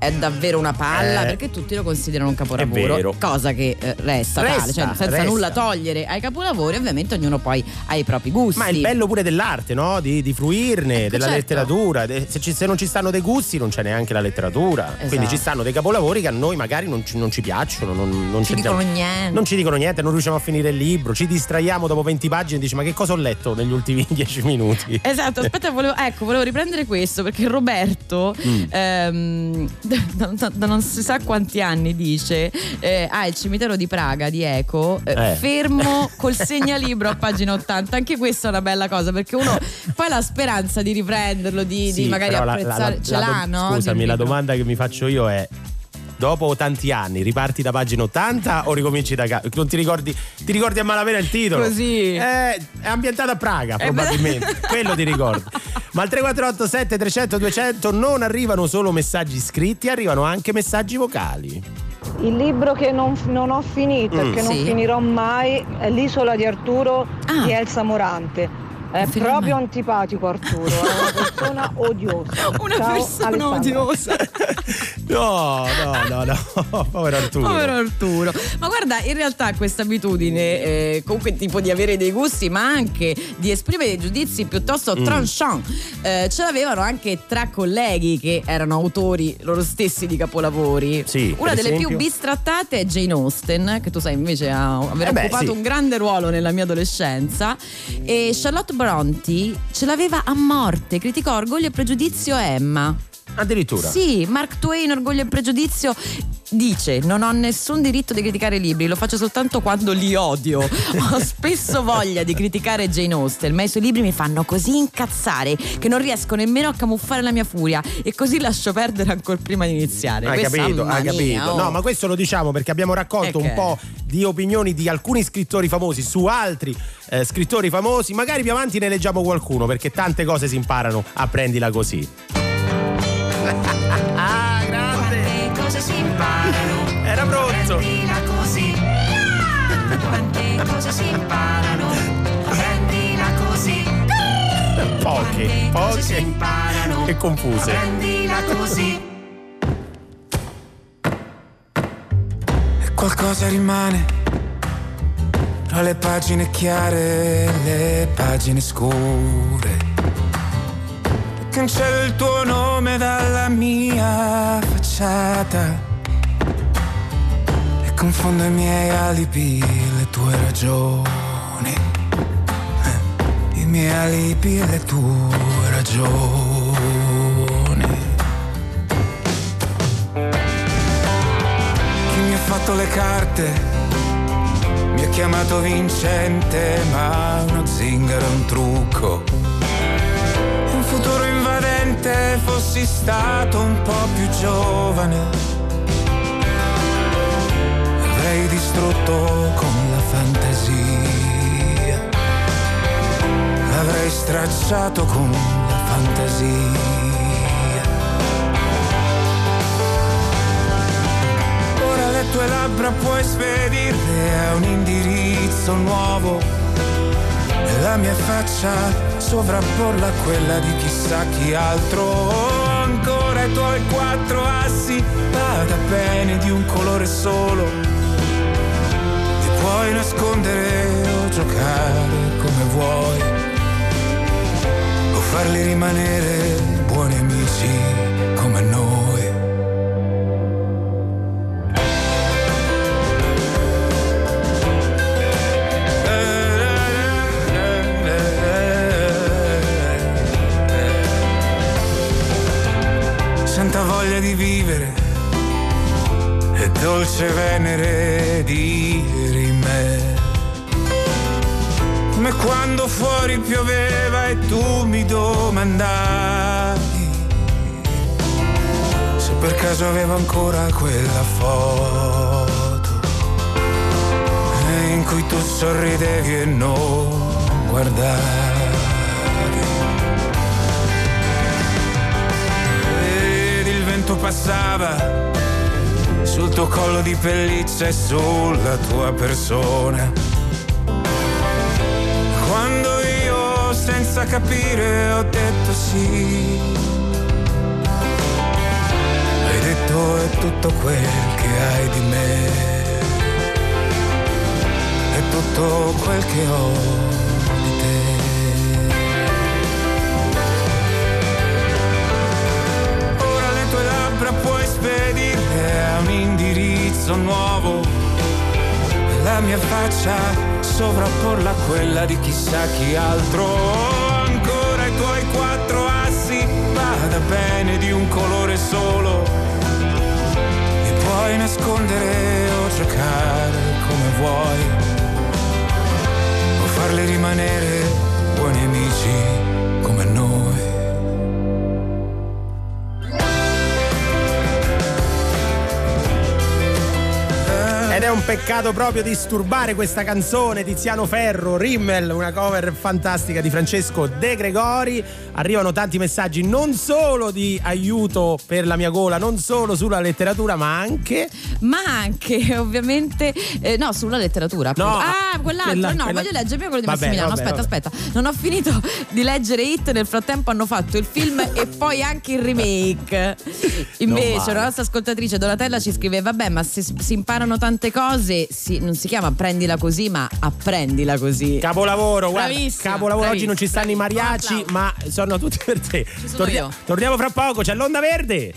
è davvero una palla Eh. perché tutti lo considerano un capolavoro, cosa che eh, resta, Resta, tale, cioè senza resta. nulla togliere ai capolavori, ovviamente ognuno poi ha i propri gusti. Ma è il bello pure dell'arte, no? Di, di fruirne, della certo. letteratura. Se, ci- se non ci stanno dei gusti, non c'è neanche la letteratura. Quindi Esatto. ci stanno dei capolavori che a noi magari non ci, non ci piacciono. Non, non Ci dicono niente. Non ci dicono niente, non riusciamo a finire il libro. Ci distraiamo dopo 20 pagine e dici: Ma che cosa ho letto negli ultimi 10 minuti? Esatto, aspetta, volevo, ecco, volevo riprendere questo perché Roberto Mm. ehm, da, da- da non si sa quanti anni dice eh, ha il cimitero di Praga di Eco eh, Eh. fermo col segnalibro a pagina 80. Anche questa è una bella cosa perché uno poi ha la speranza di riprenderlo, di, di Sì, magari però la- la- apprezzare. Ce l'ha, no? Scusami, Di la domanda che mi faccio io è. Dopo tanti anni riparti da pagina 80 o ricominci da capo? Non ti ricordi, ti ricordi a malapena il titolo? Così. Eh, è ambientata a Praga, Eh, probabilmente. Quello ti ricordi. Ma al 3487 300 200 non arrivano solo messaggi scritti, arrivano anche messaggi vocali. Il libro che non, non ho finito Mm. e che non Sì. finirò mai è L'isola di Arturo Ah. di Elsa Morante. È finirò proprio mai. antipatico Arturo, è una persona odiosa. Una Ciao, persona Alessandra. odiosa. No, no, no, no. Povero Arturo. Povero Arturo. Ma guarda, in realtà questa abitudine, eh, comunque tipo di avere dei gusti, ma anche di esprimere dei giudizi piuttosto Mm. tranchant, eh, ce l'avevano anche tra colleghi che erano autori loro stessi di capolavori. Sì, Una delle esempio? più bistrattate è Jane Austen, che tu sai invece ha, aver Eh beh, occupato sì. un grande ruolo nella mia adolescenza. E Charlotte Bronte ce l'aveva a morte, criticò Orgoglio e Pregiudizio Emma. Addirittura. Sì, Mark Twain, Orgoglio e Pregiudizio dice non ho nessun diritto di criticare i libri, lo faccio soltanto quando li odio. ho spesso voglia di criticare Jane Austen, ma i suoi libri mi fanno così incazzare che non riesco nemmeno a camuffare la mia furia e così lascio perdere ancora prima di iniziare. Hai Questa, capito, hai mia, capito. oh. No, ma questo lo diciamo perché abbiamo raccolto Eh un po' di opinioni di alcuni scrittori famosi su altri eh, scrittori famosi. Magari più avanti ne leggiamo qualcuno perché tante cose si imparano a prendila così. ah, grande! Quante cose si imparano. Era pronto! Prendila così. Quante cose si imparano. Prendila così. Poche, cose si poche imparano. e confuse. Prendila così. E qualcosa rimane tra le pagine chiare e le pagine scure. Cancello il tuo nome dalla mia facciata e confondo i miei alibi, le tue ragioni. Eh, I miei alibi le tue ragioni. Chi mi ha fatto le carte mi ha chiamato vincente, ma uno zingaro è un trucco. Futuro invadente, fossi stato un po' più giovane. Avrei avrei distrutto con la fantasia. L'avrei stracciato con la fantasia. Ora le tue labbra puoi spedirle a un indirizzo nuovo la mia faccia sovrapporla a quella di chissà chi altro. Ancora i tuoi quattro assi, vada bene di un colore solo. Li puoi nascondere o giocare come vuoi, o farli rimanere buoni amici come noi. Voglia di vivere e dolce venere di me. Come quando fuori pioveva e tu mi domandavi se per caso avevo ancora quella foto in cui tu sorridevi e non guardavi. Passava sul tuo collo di pelliccia e sulla tua persona. Quando io senza capire ho detto sì, hai detto è tutto quel che hai di me, è tutto quel che ho labbra puoi spedirle a un indirizzo nuovo la mia faccia sovrapporla a quella di chissà chi altro. Ancora i tuoi quattro assi, vada bene di un colore solo. E puoi nascondere o giocare come vuoi, o farli rimanere buoni amici Ed è un peccato proprio disturbare questa canzone Tiziano Ferro, Rimmel, una cover fantastica di Francesco De Gregori. Arrivano tanti messaggi non solo di aiuto per la mia gola, non solo sulla letteratura, ma anche Ma anche, ovviamente, eh, no, sulla letteratura. appunto. No, ah, quell'altro. quella- no, quella- voglio leggere quello di Vabbè, Massimiliano. vabbè, aspetta, vabbè. aspetta. Non ho finito di leggere Hit. Nel frattempo hanno fatto il film e poi anche il remake. Invece, una nostra ascoltatrice Donatella ci scrive: Vabbè, ma se si imparano tante cose, si- non si chiama prendila così, ma apprendila così. Capolavoro, guarda, Bravissima, capolavoro. Oggi non ci bravissima, stanno i mariachi, ma sono tutti per te. io. torniamo fra poco, c'è l'onda verde.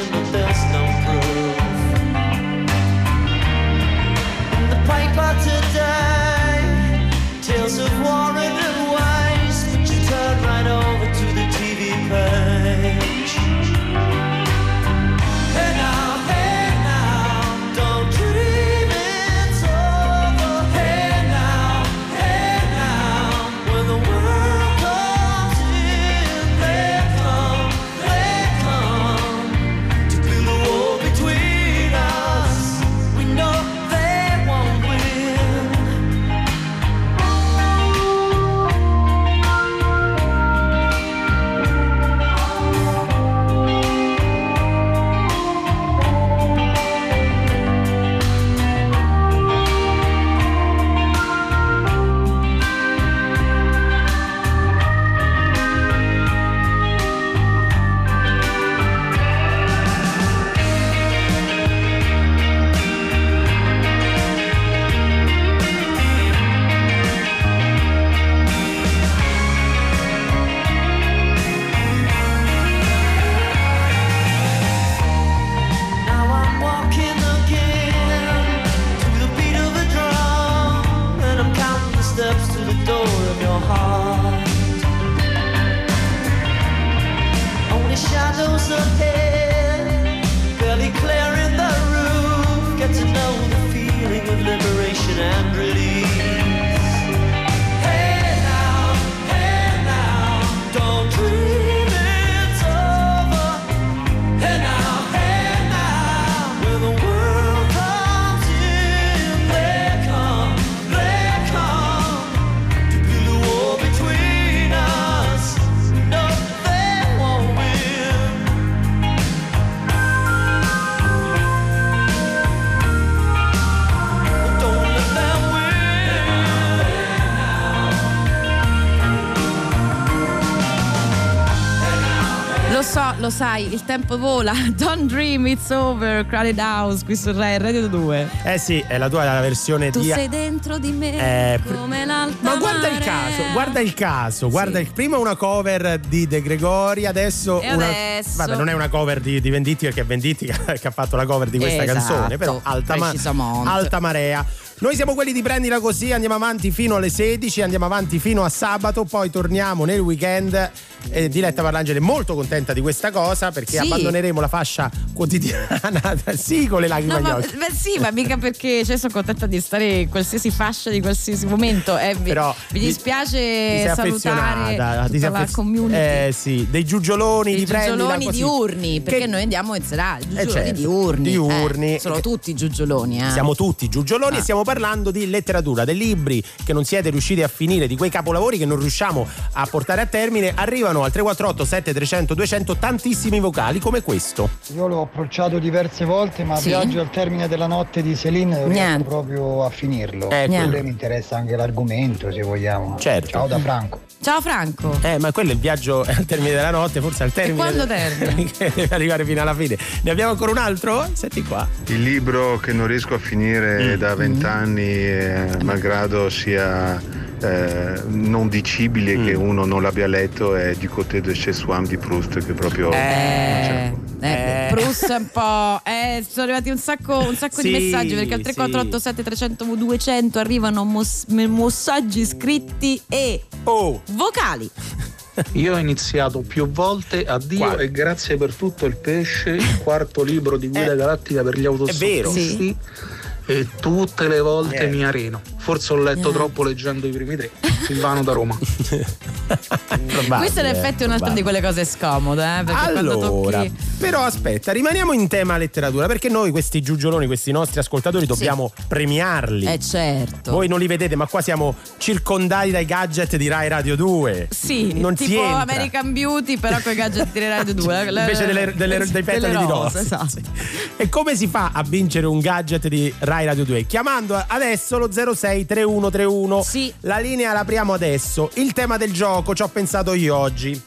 Russian Lo sai, il tempo vola. Don't dream it's over. Crowded House qui su Rai Radio 2. Eh sì, è la tua la versione Tu di. sei dentro di me Eh, come l'alta Ma guarda il caso, guarda il caso, guarda il, prima una cover di De Gregori, adesso, E una, adesso? vabbè, non è una cover di, di Venditti perché è Venditti che, ha fatto la cover di questa Esatto, canzone, però alta, ma- alta marea. Noi siamo quelli di prendila così, andiamo avanti fino alle 16, andiamo avanti fino a sabato, poi torniamo nel weekend. Eh, Diletta Parlangeli è molto contenta di questa cosa perché Sì. abbandoneremo la fascia quotidiana sì con le lacrime No, ma, beh, sì, ma mica perché cioè, sono contenta di stare in qualsiasi fascia di qualsiasi momento. Eh, Però vi ti- dispiace Ti salutare affezionata, ti tutta la affez- community. Eh sì, dei giugioloni I di prendila giugioloni così. diurni, perché Che- noi andiamo in serata, giugioloni Eh, certo, diurni. diurni. Eh, sono tutti giugioloni, eh. Siamo tutti giugioloni Ah. e stiamo parlando di letteratura, dei libri che non siete riusciti a finire, di quei capolavori che non riusciamo a portare a termine. Arrivano al 348 7300 200 tantissimi vocali come questo. Io l'ho approcciato diverse volte, ma Sì? Viaggio al termine della notte di Celine non riesco Niente. proprio a finirlo. Eh, Quello mi interessa anche l'argomento, se vogliamo. Certo. Ciao da Franco. Ciao Franco. Eh, ma quello è il viaggio al termine della notte, forse al termine. quando del- termina? che deve arrivare fino alla fine. Ne abbiamo ancora un altro? Senti qua. Il libro che non riesco a Mm. finire da vent'anni, eh, malgrado sia eh, non dicibile Mm. che uno non l'abbia letto, è Du côté de chez Swann di Proust, che proprio. Eh, eh, Proust è un po'. Eh, sono arrivati un sacco, un sacco di Sì, messaggi perché al 3487 300 200 arrivano mos- messaggi scritti e Oh. vocali. Io ho iniziato più volte Addio Quale? e grazie per tutto il pesce, il quarto libro di Guida Galattica per gli vero. autostoppisti e tutte le volte Niente. mi areno. Forse ho letto troppo leggendo i primi tre. Silvano da Roma. Questo in effetti è un'altra di quelle cose scomode, eh, perché Allora, tocchi. però aspetta, rimaniamo in tema letteratura perché noi questi giugioloni, questi nostri ascoltatori dobbiamo premiarli. Eh certo. Voi non li vedete, ma qua siamo circondati dai gadget di Rai Radio 2. Sì, non si tipo entra. American Beauty, però con i gadget di Radio 2. Invece delle, delle- dei petali di rosa. Esatto. E come si fa a vincere un gadget di Rai Radio 2? Chiamando adesso lo 063131. Sì. La linea l'apriamo adesso. Il tema del gioco ci ho pensato io oggi.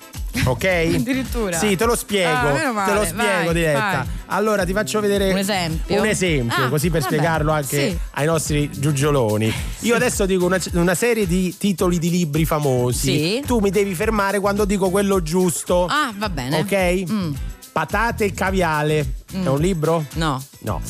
Ok? Addirittura. Sì, te lo spiego. Ah, male, te lo spiego, vai, diretta. vai. Allora ti faccio vedere Un esempio? un esempio, Ah, così per vabbè, spiegarlo anche sì. ai nostri giugioloni. Io adesso dico una, una serie di titoli di libri famosi. Sì. Tu mi devi fermare quando dico quello giusto. Ah, va bene. Ok? Mm. Patate e caviale. È un libro? No. No.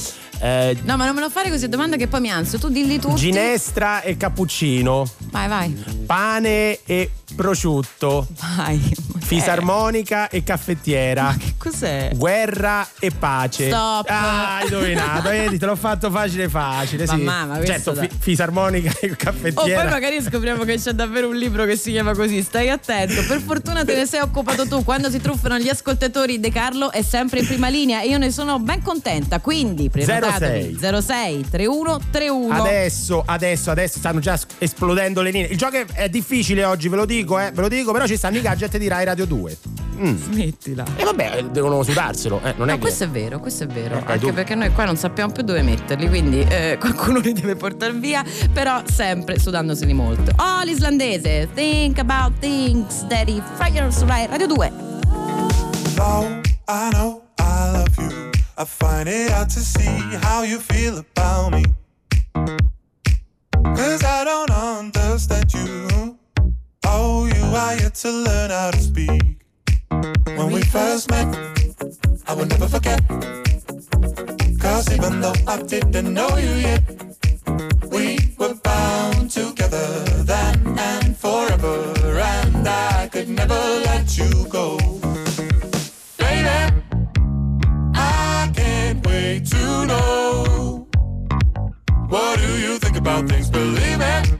Eh, No, ma non me lo fare così, domanda che poi mi anzio. Tu dilli tutti. ginestra e cappuccino. Vai, vai. Pane e prosciutto. Vai. Fisarmonica e caffettiera. Che cos'è? Guerra e pace. Stop. Ah, hai indovinato, vedi, te l'ho fatto facile facile. Sì. Mamma, ma certo, da- fi- fisarmonica e Oh, caffettiera. poi magari scopriamo che c'è davvero un libro che si chiama così. Stai attento. Per fortuna te ne sei occupato tu. Quando si truffano gli ascoltatori, De Carlo è sempre in prima linea e io ne sono ben contenta. Quindi prenotatevi 06 31 31. Adesso, adesso, adesso stanno già esplodendo le linee. Il gioco è, è difficile oggi, ve lo dico, eh, ve lo dico, però ci stanno i gadget di Rai Radio 2. Mm. Smettila. E vabbè, eh, devono sudarselo, eh, non è No, che questo è vero, questo è vero. Eh, Anche tu- perché noi qua non sappiamo più dove metterli, quindi eh, qualcuno li deve portare via, però sempre sudandoseli molto. Oh, l'islandese, Think About Things, Daddy Fryer su Rai Radio 2. Though I know I love you, I find it hard to see how you feel about me. Cause I don't understand you. Oh, you are yet to learn how to speak. When we first met, I will never forget. Cause even though I didn't know you yet, we were bound together then and forever. And I could never let you go. To know. What do you think about things, believe it.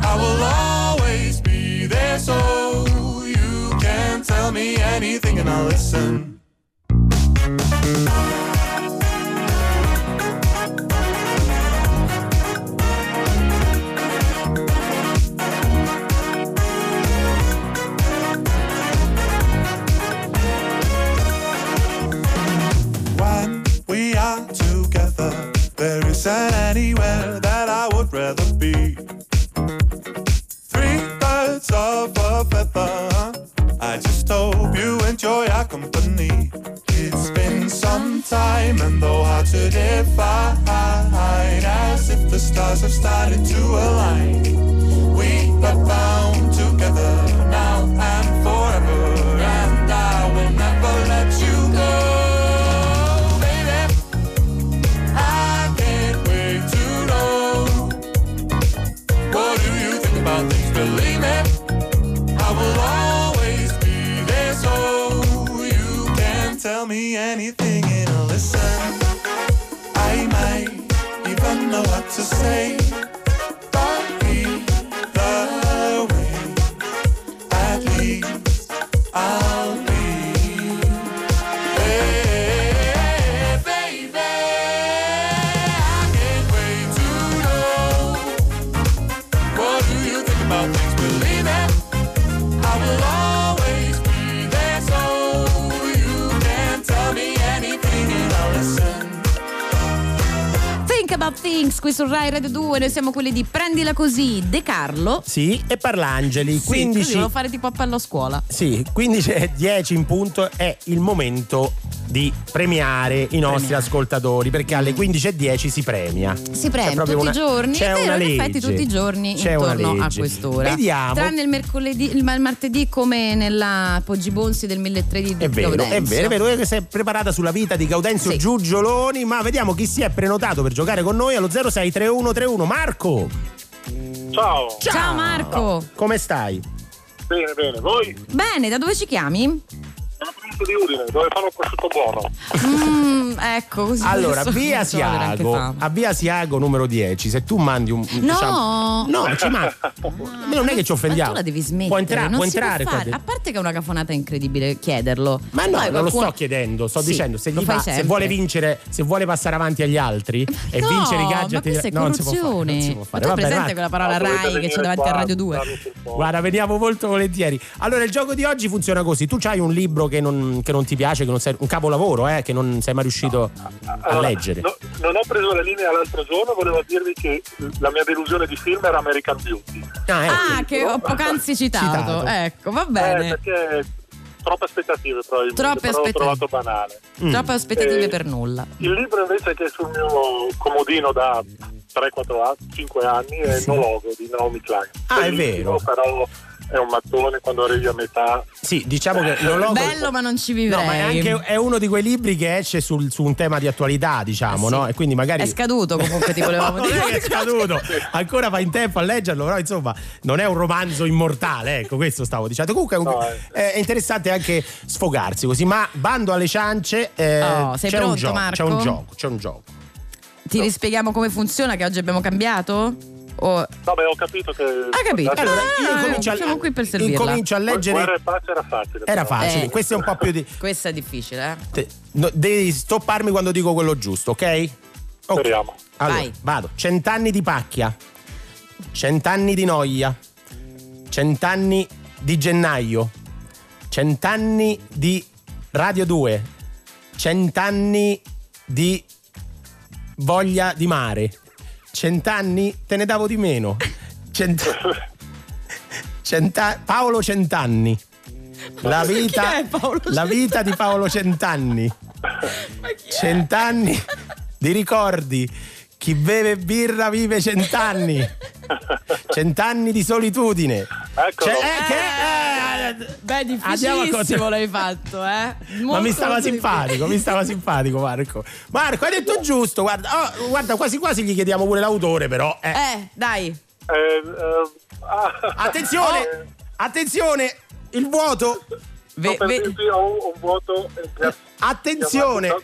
I will always be there so you can tell me anything and I'll listen. Are together, there isn't anywhere that I would rather be. Three birds of a feather. I just hope you enjoy our company. It's been some time and though hard to define, as if the stars have started to align. Qui su Rai Radio 2, noi siamo quelli di Prendila Così, De Carlo. Sì, e Parlangeli. Sì, così 15 volevo fare tipo appello a scuola. Sì, 15 e 10 in punto è il momento di premiare i nostri Premiare. ascoltatori perché alle 15.10 si premia. Si premia tutti una- i giorni, c'è è vero, una in legge. effetti tutti i giorni C'è una intorno a quest'ora. Vediamo. Tranne il mercoledì, il ma- martedì come nella Poggi Bonsi del 1300 di È vero, è vero, è vero che sei preparata sulla vita di Gaudenzio Sì. Giugioloni, ma vediamo chi si è prenotato per giocare con noi allo 063131. Marco! Ciao. Ciao Marco. Come stai? Bene, bene. Voi? Bene, da dove ci chiami? Provincia di Udine, dove fanno il prosciutto buono. Mm, ecco, così Allora, via Siago, a via Siago numero 10, se tu mandi un... No, diciamo- no, ci ma... non è che ci offendiamo. Ma tu la devi smettere. Può, entra- non può può entrare dentro. A parte che è una cafonata incredibile chiederlo. Ma no, Poi non lo sto chiedendo, sto Sì, dicendo se, gli va- se vuole vincere, se vuole passare avanti agli altri e No, vincere i ma gadget, questa è no, non si può fare, non corruzione. si può Ma fare. tu hai Vabbè, presente vai. quella parola Ma Rai che c'è davanti qua a Radio a 2? darmi sul po'? Guarda, veniamo molto volentieri. Allora, il gioco di oggi funziona così: tu c'hai un libro che non, che non ti piace, che non sei, un capolavoro, eh, che non sei mai riuscito a Allora, leggere. no- non ho preso la linea l'altro giorno, volevo dirvi che la mia delusione di film era American Beauty. Ah, ecco. Ah, che ho poc'anzi citato. Citato. Ecco, va Eh, bene. perché troppe aspettative probabilmente, Troppe però aspettative. l'ho trovato banale. Mm. Troppe aspettative Eh, per nulla. Il libro invece che è sul mio comodino da 3-4 anni, 5 anni è Nologo di Naomi Klein. Ah, è Bellissimo, vero. Però è un mattone quando arrivi a metà. Sì, diciamo che non l'ho Bello, ma non ci vivrei. No, ma è anche è uno di quei libri che esce sul- su un tema di attualità, diciamo, Eh sì. no? E quindi magari. È scaduto comunque, ti volevamo No, non dire. è è scaduto, ancora va in tempo a leggerlo, però insomma non è un romanzo immortale, ecco, questo stavo dicendo. Comunque è, un- No, eh. è interessante anche sfogarsi così, ma bando alle ciance, eh, Oh, sei c'è, un pronto, gioco, Marco? c'è un gioco, c'è un gioco. Ti rispieghiamo come funziona che oggi abbiamo cambiato? O... Vabbè, ho capito che. Hai capito? Allora, Ah, io incomincio a, siamo qui per servirla. incomincio a leggere. Guerra e pace era facile. Era facile, Eh. questo è un po' più di. Questo è difficile, eh? te- no, devi stopparmi quando dico quello giusto, ok? Ok. Speriamo. Allora, Vai. vado. Cent'anni di pacchia, cent'anni di noia, cent'anni di gennaio, cent'anni di Radio 2, cent'anni di voglia di mare, cent'anni te ne davo di meno. Cent- centa- Paolo Centanni. La vita, Paolo la vita di Paolo Centanni. Cent'anni di ricordi. Chi beve birra vive cent'anni. Cent'anni di solitudine. Eccolo. Cioè, eh, che- eh, Beh, difficilissimo l'hai fatto, eh? ma mi stava simpatico, mi stava simpatico Marco. Marco, hai detto giusto, guarda, oh, guarda, quasi quasi gli chiediamo pure l'autore, però. eh. Eh, dai. Eh, eh, ah, Attenzione, attenzione, il vuoto. Ve- per ve- ho un, vuoto entusias- Attenzione!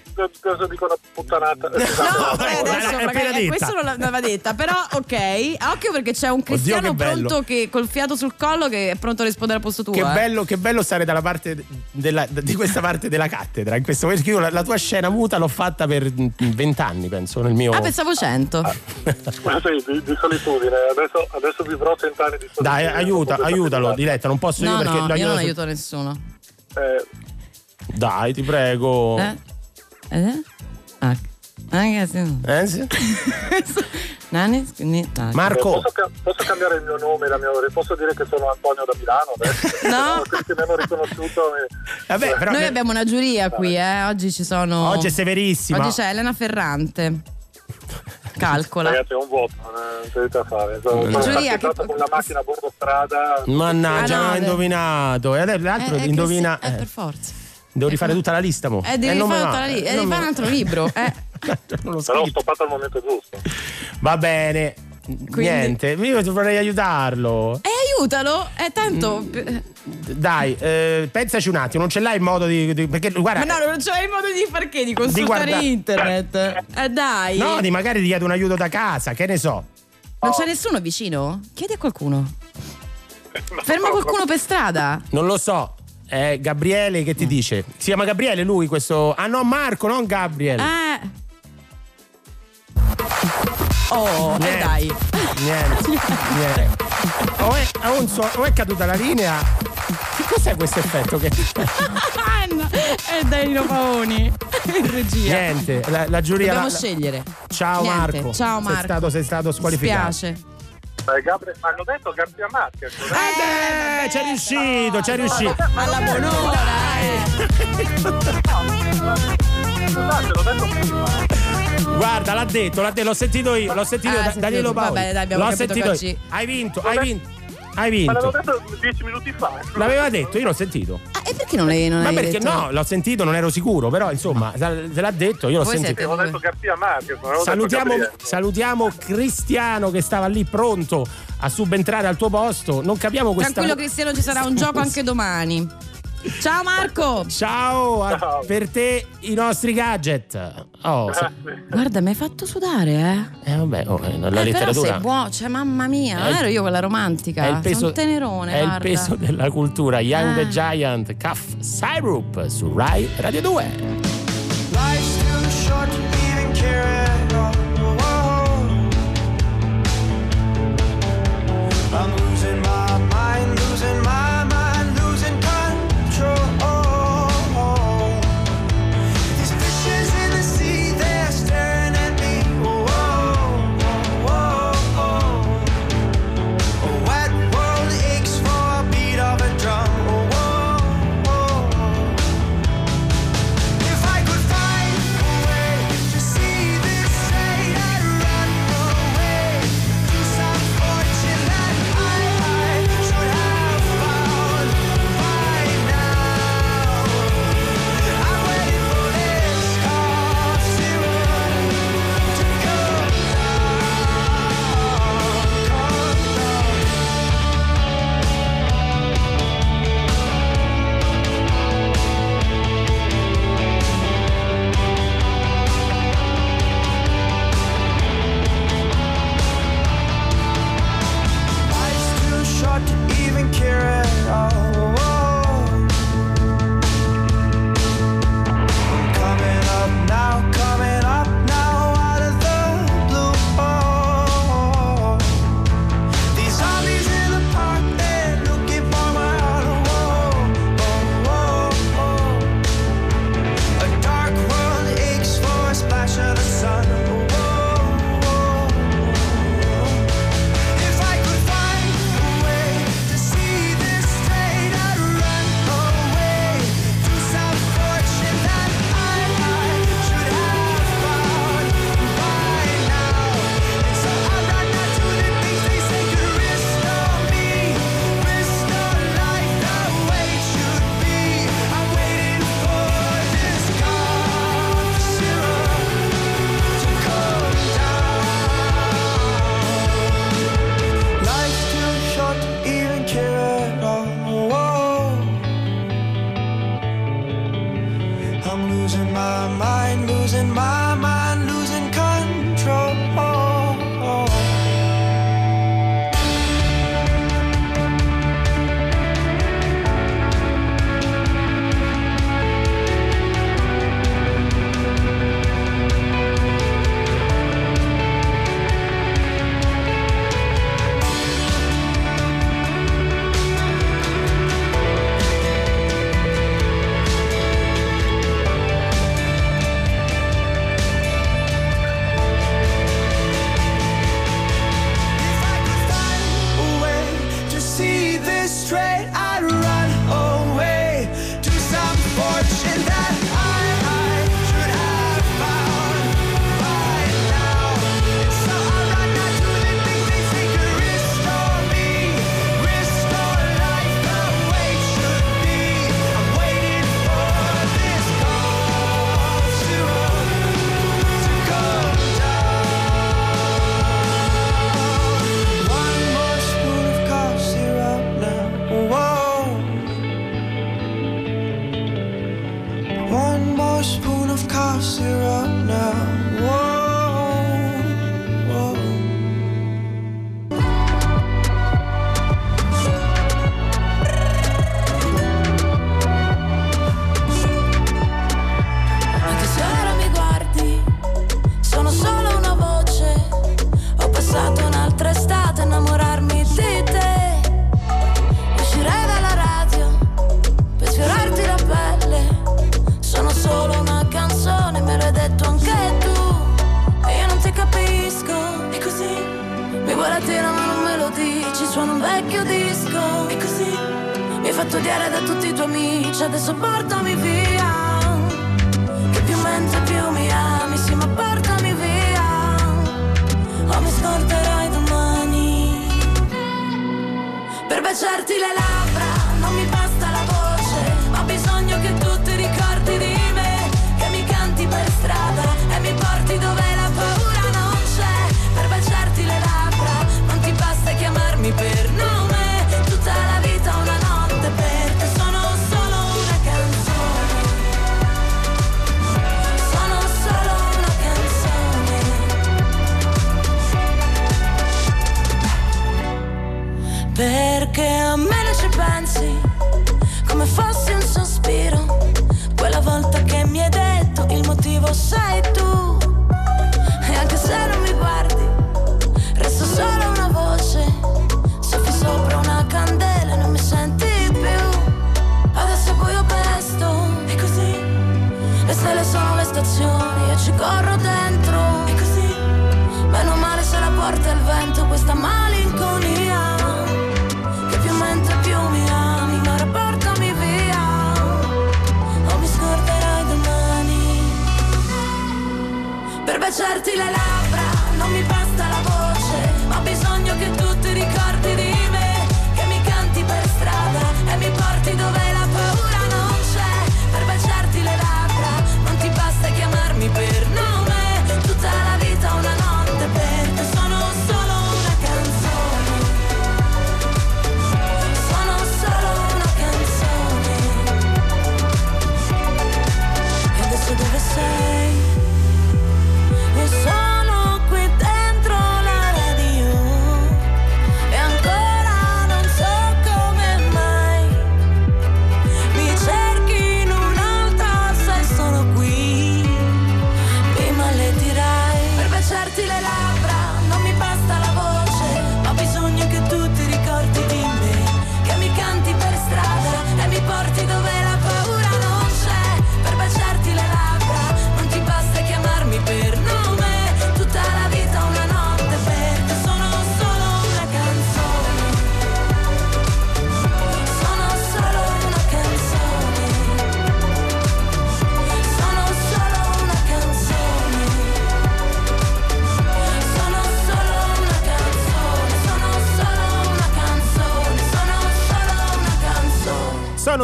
Cosa dico una puttanata? No, eh, adesso l'hai magari- eh, questo non l'aveva detta, però ok, occhio perché c'è un che cristiano bello. pronto che col fiato sul collo che è pronto a rispondere al posto tuo. Che eh. bello, che bello stare dalla parte della- di questa parte della cattedra. In questo perché io la, la tua scena muta l'ho fatta per vent'anni, penso, nel mio. Ah, pensavo 100. Ma sì, di, di solitudine. Adesso, adesso vivrò cent'anni di solitudine. Dai, aiuta, aiutalo, Diletta, non posso No, io perché no, io non aiuto- aiuto nessuno. Eh, Dai, ti prego. Eh? Eh? Ah, anche se- Eh, sì. Marco. eh, Posso, posso cambiare il mio nome, la mia posso dire che sono Antonio da Milano adesso? No. Che mi hanno riconosciuto. mi- Vabbè, però Noi abbiamo una giuria qui, eh. Oggi ci sono. Oggi è severissima. Oggi c'è Elena Ferrante. Calcola. Ragazzi, è un voto, non c'è niente da fare. Sono, sono Giuria, che- con la macchina a bordo strada. Mannaggia, Ah, no, non ho de- indovinato. E adesso l'altro Eh, è che indovina. sì, eh, eh, per forza. Devo rifare tutta la lista, mo. Eh, devi non mi fare va, tutta la lì- eh, eh, devi fare un altro libro. Eh. Non lo Però ho stoppato al momento giusto. Va bene. Niente, io vorrei aiutarlo. E aiutalo, eh, tanto. eh, Dai, eh, pensaci un attimo, non ce l'hai il modo di. di- perché guarda. Ma no, non c'è il modo di far che? Di consultare guarda- internet. Eh, dai. No, di magari ti chiedo un aiuto da casa, che ne so. Non c'è nessuno vicino? Chiedi a qualcuno. Ferma qualcuno per strada. Non lo so. È Gabriele che ti dice. Si chiama Gabriele lui questo. Ah no, Marco, non Gabriele. Eh. Oh, e Niente. dai. Niente. Niente. O è, o un suo- o è caduta la linea. Che cos'è questo effetto? Che... Ah. E Danilo Paoni. In regia. Niente, la, la giuria. Dobbiamo la- scegliere. Ciao Niente. Marco. Ciao Marco. Sei stato, sei stato squalificato. Spiace. Eh, Gabriele, ma hanno detto Garzia Marquez. Eh, c'è riuscito, c'è riuscito. Alla buon'ora, Scusate, l'ho detto prima. Guarda, l'ha detto, l'ha detto, l'ho sentito io, l'ho sentito Ah, sentito Danilo tu. Paoli. Vabbè, dai, abbiamo l'ho capito sentito io. Hai vinto, hai vinto. Hai Ma l'avevo vinto. detto dieci minuti fa. L'aveva detto, io l'ho sentito. Ah, e perché non l'hai non Ma hai perché detto? no, l'ho sentito, non ero sicuro, però insomma, se l'ha detto, io l'ho Voi sentito. siete Ho detto Garzia Marquez. avevo Salutiamo, salutiamo Cristiano che stava lì pronto a subentrare al tuo posto. Non capiamo questa. Tranquillo Cristiano, ci sarà un gioco anche domani. Ciao Marco! Ciao, a- per te i nostri gadget. Oh, se- Guarda, mi hai fatto sudare, eh? eh, vabbè, oh, eh, la Eh, però letteratura. sei buono, cioè mamma mia, È non il- ero io quella romantica. È il peso, Sono un tenerone, è il guarda. peso della cultura. Young Ah. the Giant, Cuff Syrup su Rai Radio 2.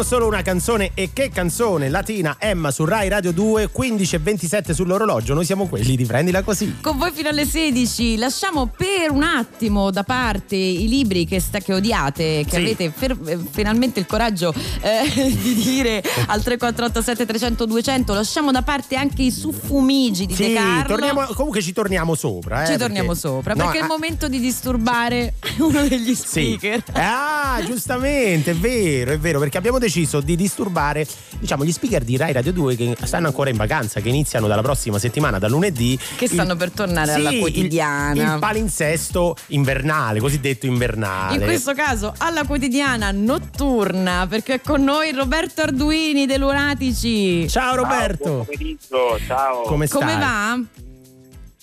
Sono solo una canzone e che canzone latina Emma su Rai Radio 2 15 e 27 sull'orologio noi siamo quelli di prendila così Con voi fino alle 16 lasciamo per un attimo da parte i libri che, sta, che odiate, che Sì. avete fer- eh, finalmente il coraggio eh, di dire al 3487 300 200, lasciamo da parte anche i suffumigi di sì, De Carlo. torniamo, comunque ci torniamo sopra eh, Ci torniamo perché- sopra No, perché è ah, il momento di disturbare uno degli Sì. speaker. Ah, giustamente, è vero, è vero, perché abbiamo deciso di disturbare, diciamo, gli speaker di Rai Radio 2 che stanno ancora in vacanza, che iniziano dalla prossima settimana, da lunedì. Che stanno per tornare alla Sì, il- quotidiana. Il, palinsesto invernale, cosiddetto invernale. In questo caso alla quotidiana notturna perché è con noi Roberto Arduini dei Lunatici. Ciao Roberto. Buon pomeriggio, ciao. Come Come va?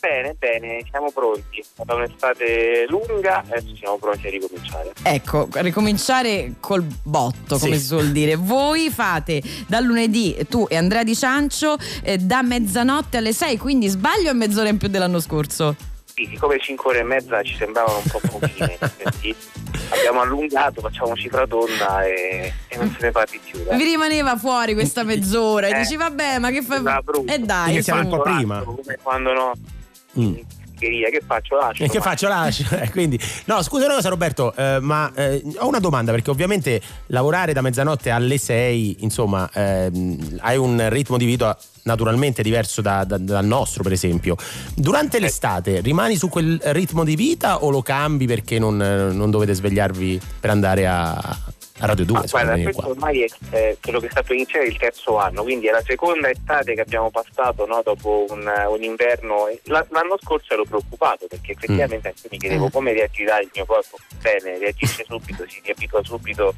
Bene, bene, siamo pronti. È stata un'estate lunga, adesso siamo pronti a ricominciare. Ecco, ricominciare col botto, come Sì. si suol dire. Voi fate dal lunedì, tu e Andrea Di Ciancio, eh, da mezzanotte alle 6, quindi sbaglio è mezz'ora in più dell'anno scorso. Sì, siccome 5 ore e mezza ci sembravano un po' pochine, quindi abbiamo allungato, facciamo cifra tonda e, e non se ne parli più. dai. Vi rimaneva fuori questa mezz'ora e Eh. dici vabbè, ma che fai? E dai, Iniziamo un po' prima. Come quando no, Mm. schieria, che faccio? Lascio. E che ma- faccio? Lascio. Eh, Quindi, no, scusa una cosa, Roberto, eh, ma eh, ho una domanda perché ovviamente lavorare da mezzanotte alle 6, insomma, ehm, hai un ritmo di vita naturalmente diverso da- da- dal nostro, per esempio. Durante l'estate rimani su quel ritmo di vita o lo cambi perché non, eh, non dovete svegliarvi per andare a, a Radio 2? Ma insomma, guarda, questo qua? ormai è eh, quello che sta per iniziare il terzo anno, quindi è la seconda estate che abbiamo passato no, dopo un, un inverno. la- l'anno scorso ero preoccupato perché effettivamente anche mi chiedevo come reagirà il mio corpo. Bene, reagisce subito, si riabitua subito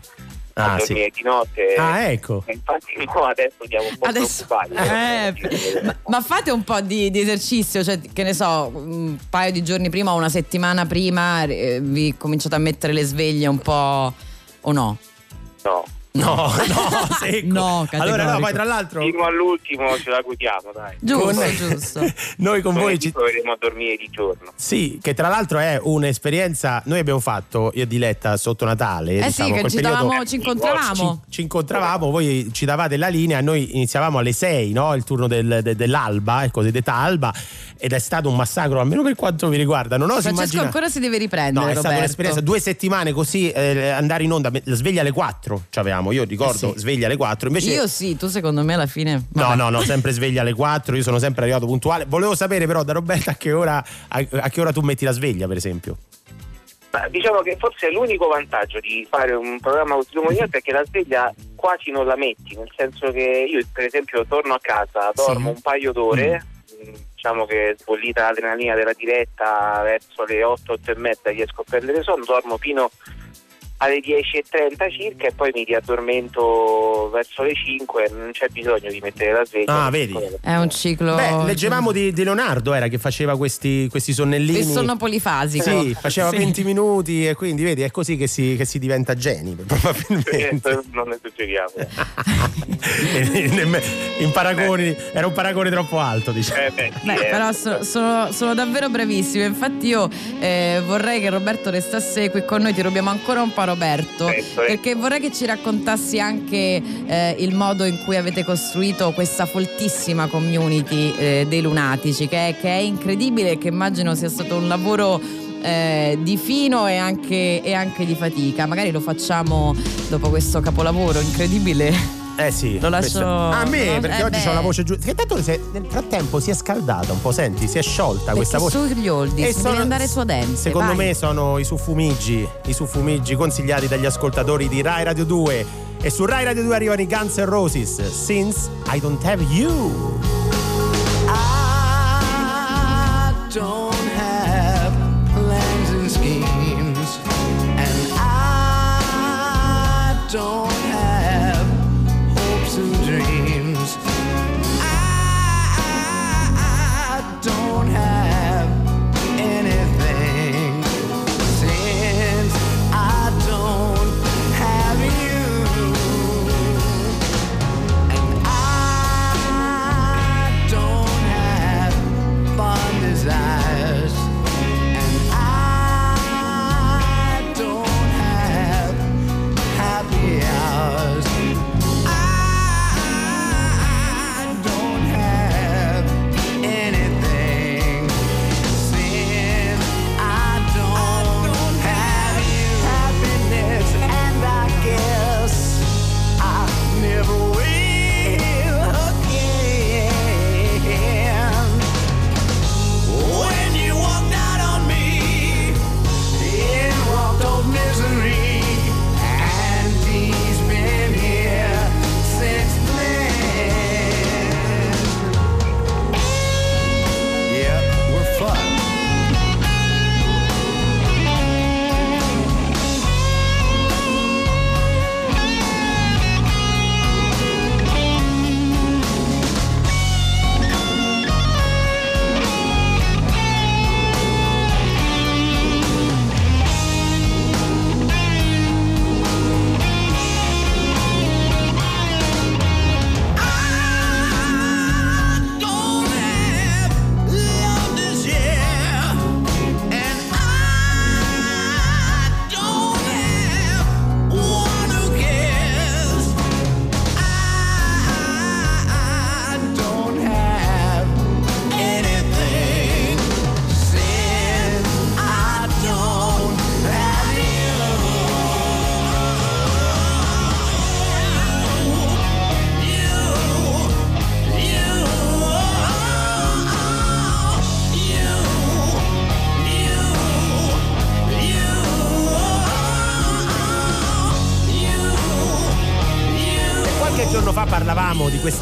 Ah, a dormire di notte. Ah, ecco. Infatti no, adesso siamo un po' Adesso- preoccupati. Eh, ma, ma fate un po' di, di esercizio, cioè che ne so, un paio di giorni prima o una settimana prima eh, vi cominciate a mettere le sveglie un po' o no? No. No, no, secco. No, Allora, no, poi tra l'altro. Fino all'ultimo ce la gudiamo, dai. Giusto, Con- giusto. Noi con voi ci. proveremo a dormire di giorno. Sì, che tra l'altro è un'esperienza. Noi abbiamo fatto, io e Diletta, sotto Natale. Eh diciamo, sì, che quel ci, periodo- davamo, ci incontravamo. Ci, ci incontravamo, voi ci davate la linea, noi iniziavamo alle 6, no? Il turno del- de- dell'alba, il cosiddetta alba, ed è stato un massacro, almeno per quanto mi riguarda. Non oso Francesco immaginare. ancora si deve riprendere, No, è stata Roberto. un'esperienza, due settimane così, eh, andare in onda, la sveglia alle 4 ci avevamo, io ricordo, Eh sì. sveglia alle 4, invece... Io sì, tu secondo me alla fine. No, no, no, sempre sveglia alle 4, io sono sempre arrivato puntuale. Volevo sapere però da Roberta a che ora, a, a che ora tu metti la sveglia, per esempio. Ma diciamo che forse l'unico vantaggio di fare un programma così lungo è che la sveglia quasi non la metti, nel senso che io per esempio torno a casa, dormo un paio d'ore, mh, diciamo che sbollita l'adrenalina della diretta verso le 8, 8 e mezza riesco a prendere sonno, dormo fino alle 10.30 circa e poi mi riaddormento verso le 5, non c'è bisogno di mettere la sveglia. Ah, vedi? È un ciclo. Beh, leggevamo di, di Leonardo, era che faceva questi, questi sonnellini. Il sonno polifasico. Sì, faceva Sì. 20 minuti e quindi vedi, è così che si, che si diventa geni, probabilmente. Eh, non ne suggeriamo. in paragoni, era un paragone troppo alto, diciamo. Eh, beh, Beh, eh. però so- sono, sono davvero bravissimi. Infatti, io eh, vorrei che Roberto restasse qui con noi. Ti rubiamo ancora un po', Roberto. Certo, eh. Perché vorrei che ci raccontassi anche eh, il modo in cui avete costruito questa foltissima community eh, dei lunatici, che è, che è incredibile e che immagino sia stato un lavoro. eh, di fino e anche, e anche di fatica. Magari lo facciamo dopo questo capolavoro incredibile. Eh sì. Lo lascio- A me, lo- perché eh oggi ho la voce giusta. Che tanto è- nel frattempo si è scaldata un po', senti, si è sciolta questa Perché voce. sugli oldies, E devi andare su Adense, Secondo vai. me sono i suffumigi, i suffumigi consigliati dagli ascoltatori di Rai Radio 2. E su Rai Radio 2 arrivano i Guns N' Roses, Since I Don't Have You. I don't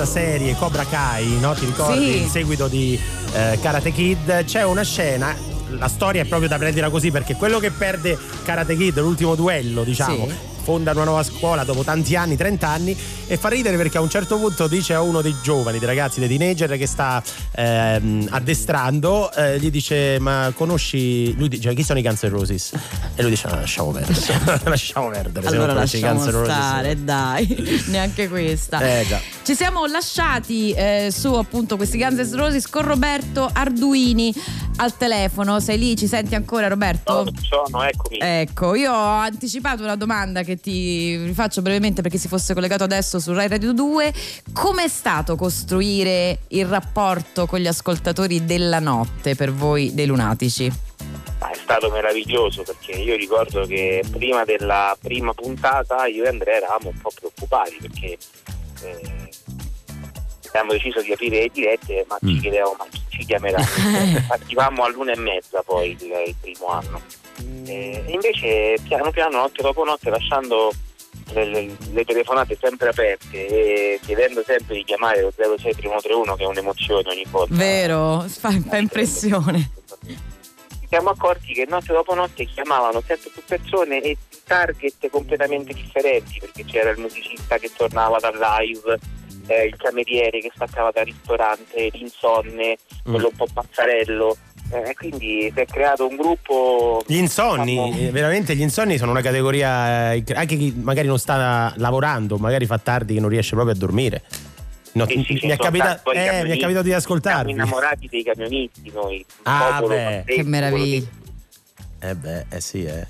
serie Cobra Kai, no? Ti ricordi? Sì. Il seguito di eh, Karate Kid. C'è una scena. La storia è proprio da prendere così perché quello che perde Karate Kid, l'ultimo duello, diciamo, Sì. Fonda una nuova scuola dopo tanti anni, 30 anni e fa ridere perché a un certo punto dice a uno dei giovani, dei ragazzi, dei teenager che sta ehm, addestrando, eh, gli dice ma conosci, lui dice chi sono i Guns N' Roses? E lui dice no, lasciamo perdere, lasciamo perdere. Allora lasciamo N' Roses. stare, dai, neanche questa. Eh. Ci siamo lasciati eh, su appunto questi Guns N' Roses con Roberto Arduini al telefono. Sei lì? Ci senti ancora Roberto? Sono, eccomi. Ecco, io ho anticipato una domanda che ti rifaccio brevemente perché si fosse collegato adesso su Rai Radio 2. Com'è stato costruire il rapporto con gli ascoltatori della notte per voi dei lunatici? Ma è stato meraviglioso perché io ricordo che prima della prima puntata io e Andrea eravamo un po' preoccupati perché eh, abbiamo deciso di aprire le dirette ma ci chiedevamo ma chi ci chiamerà? Arrivavamo all'una e mezza poi il, il primo anno e invece piano piano notte dopo notte lasciando le, le- le telefonate sempre aperte e chiedendo sempre di chiamare lo 06131 che è un'emozione ogni volta Vero? Fa, fa impressione. ci siamo accorti che notte dopo notte chiamavano sempre più persone e target completamente differenti perché c'era il musicista che tornava dal live, eh, il cameriere che staccava dal ristorante, l'insonne, quello un po' pazzarello. Eh, quindi si è creato un gruppo. Gli insonni, eh, veramente gli insonni sono una categoria, eh, anche chi magari non sta lavorando, magari fa tardi che non riesce proprio a dormire. No, Sì, sì, mi, è capita- poi eh, mi è capitato di Siamo ascoltarvi. innamorati dei camionisti noi. Ah, beh. Che meraviglia. Eh beh, eh sì, eh.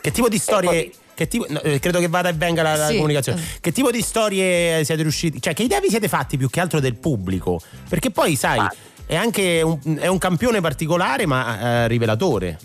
Che tipo di storie... Che tipo, no, eh, credo che vada e venga la, la Sì. comunicazione. Che tipo di storie siete riusciti? Cioè, che idea vi siete fatti più che altro del pubblico? Perché poi, sai, è anche un, è un campione particolare, ma eh, rivelatore.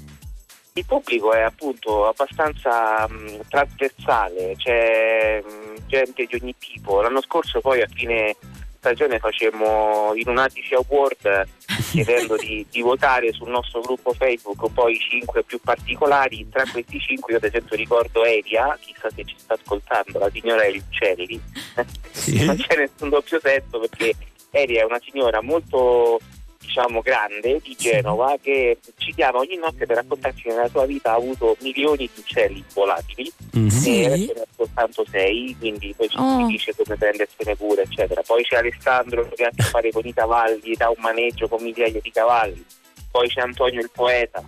Il pubblico è appunto abbastanza mh, trasversale, c'è mh, gente di ogni tipo. L'anno scorso poi a fine stagione facemmo i Lunatici Award chiedendo di, di votare sul nostro gruppo Facebook poi i cinque più particolari. Tra questi cinque io ad esempio ricordo Elia, chissà se ci sta ascoltando, la signora Eli Uccelli. non c'è nessun doppio senso perché Elia è una signora molto diciamo grande di Genova che ci chiama ogni notte per raccontarci che nella sua vita ha avuto milioni di uccelli volatili. Sì? e adesso ne ha soltanto sei quindi poi ci Oh. dice come prendersene cura eccetera. Poi c'è Alessandro che ha a che fare con i cavalli dà un maneggio con migliaia di cavalli poi c'è Antonio il poeta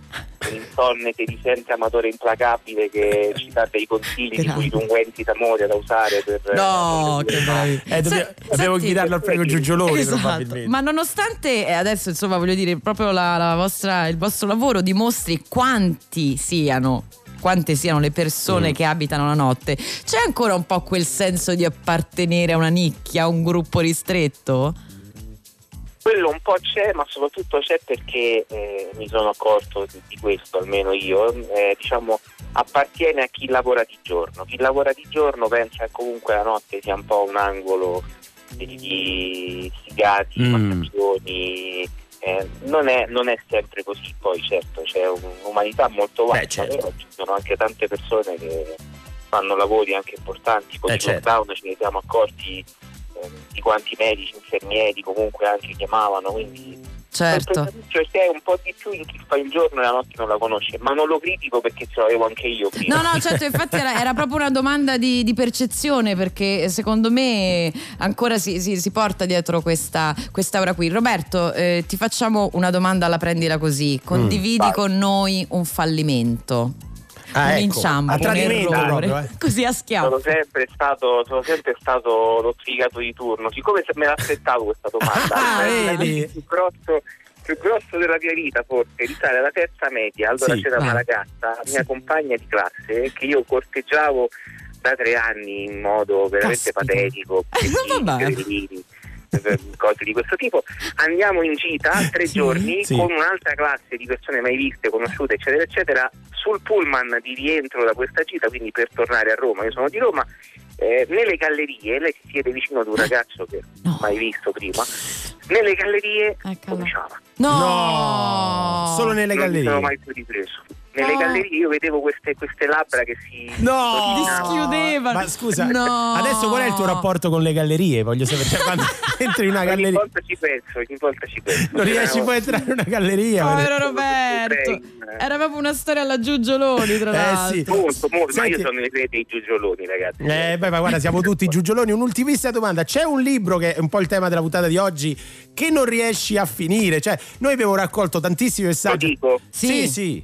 un insonne che risente amatore implacabile che ci dà dei consigli di cui unguenti d'amore da usare per No, che meraviglia. Eh, dobbiamo, Se- dobbiamo senti- al prego Giugioloni, Esatto. probabilmente. Ma nonostante eh, adesso, insomma, voglio dire, proprio la, la vostra, il vostro lavoro dimostri quanti siano. Quante siano le persone Mm. che abitano la notte, c'è ancora un po' quel senso di appartenere a una nicchia, a un gruppo ristretto? Quello un po' c'è, ma soprattutto c'è perché eh, mi sono accorto di, di questo, almeno io, eh, diciamo appartiene a chi lavora di giorno. Chi lavora di giorno pensa che comunque la notte sia un po' un angolo di sfigati, Mm. eh, non, è, non è sempre così, poi certo c'è un'umanità molto vasta, certo. però ci sono anche tante persone che fanno lavori anche importanti, con Eh, il certo. lockdown ce ne siamo accorti di quanti medici, infermieri comunque anche chiamavano, quindi Certo. cioè, c'è un po' di più in chi fa il giorno e la notte non la conosce, ma non lo critico perché ce l'avevo anche io prima. No, no, certo, infatti era, era proprio una domanda di, di percezione perché secondo me ancora si, si- si porta dietro questa quest'aura qui. Roberto, eh, ti facciamo una domanda alla prendila così. Condividi Vai. con noi un fallimento. Ah, un ecco, inciampo, a un tradimento errore. proprio, eh. Così a schiaffo. Sono sempre stato, sono sempre stato lo sfigato di turno, siccome se me l'aspettavo questa domanda, Ah, è vedi? il più grosso, più grosso della mia vita forse, risale alla terza media, allora Sì, c'era vai. una ragazza, mia compagna di classe, che io corteggiavo da tre anni in modo veramente Caspita. patetico, eh, cose di questo tipo. Andiamo in gita tre giorni Sì. con un'altra classe di persone mai viste, conosciute, eccetera, eccetera, sul pullman di rientro da questa gita, quindi per tornare a Roma. Io sono di Roma. eh, nelle gallerie, lei si siede vicino ad un ragazzo che mai visto prima. Nelle gallerie cominciava. No! No, solo nelle non mi sono gallerie. mai più ripreso. Nelle Ah. gallerie io vedevo queste, queste labbra che si No! Dischiudeva. Ma scusa, No. adesso qual è il tuo rapporto con le gallerie? Voglio sapere. Cioè, quando entri in una ogni galleria, volta ci penso, ogni volta ci penso. non riesci poi a entrare in una galleria. Povero Roberto. Era proprio una storia alla Giugioloni, tra Eh, l'altro. sì. Molto, molto, ma io Senti- sono nei credi dei giugioloni, ragazzi. Eh, beh, ma guarda, siamo tutti giugioloni. Un'ultimissima domanda: c'è un libro che è un po' il tema della puntata di oggi che non riesci a finire? Cioè, noi abbiamo raccolto tantissimi messaggi. dico? Sì, sì.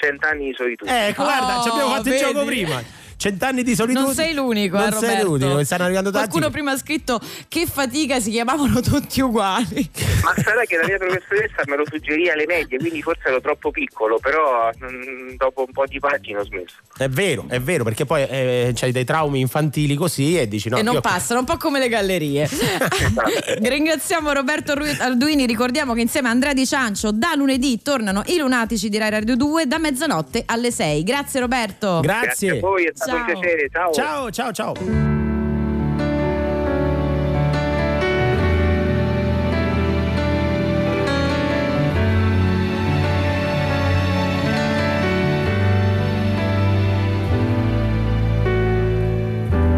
Cent'anni di solitudine. Ecco, guarda, ci abbiamo fatto il Oh, vedi? gioco prima. Cent'anni di solitudine. Non sei l'unico, Non eh, sei Roberto. l'unico, stanno arrivando tanti. Qualcuno prima ha scritto che fatica, si chiamavano tutti uguali. Ma sarà che la mia professoressa me lo suggeriva alle medie, quindi forse ero troppo piccolo, però mm, dopo un po' di pagine ho smesso. È vero, è vero, perché poi eh, c'hai dei traumi infantili così e dici no. e non io- passano, un po' come le gallerie. Ringraziamo Roberto Arduini, ricordiamo che insieme a Andrea Di Ciancio da lunedì tornano i lunatici di Rai Radio 2 da mezzanotte alle 6. Grazie Roberto. Grazie. Grazie a voi, è stato un Ciao. piacere. Ciao. Ciao, ciao, ciao.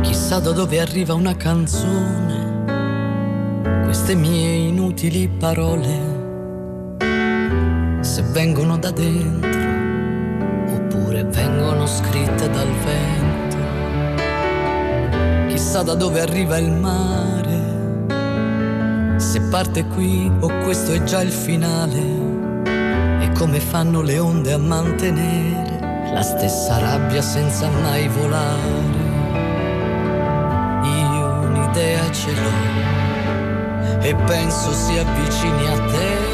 Chissà da dove arriva una canzone, queste mie inutili parole, se vengono da dentro oppure vengono scritte dal vento. Chissà da dove arriva il mare, se parte qui o questo è già il finale, e come fanno le onde a mantenere la stessa rabbia senza mai volare. Io un'idea ce l'ho e penso si avvicini a te.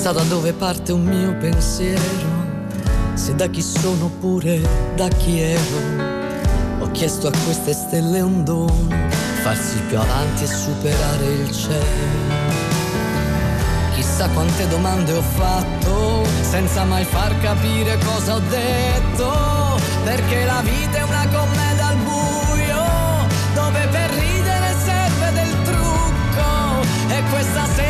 Chissà da dove parte un mio pensiero, se da chi sono oppure da chi ero. Ho chiesto a queste stelle un dono, farsi più avanti e superare il cielo. Chissà quante domande ho fatto, senza mai far capire cosa ho detto. Perché la vita è una commedia al buio, dove per ridere serve del trucco. E questa sera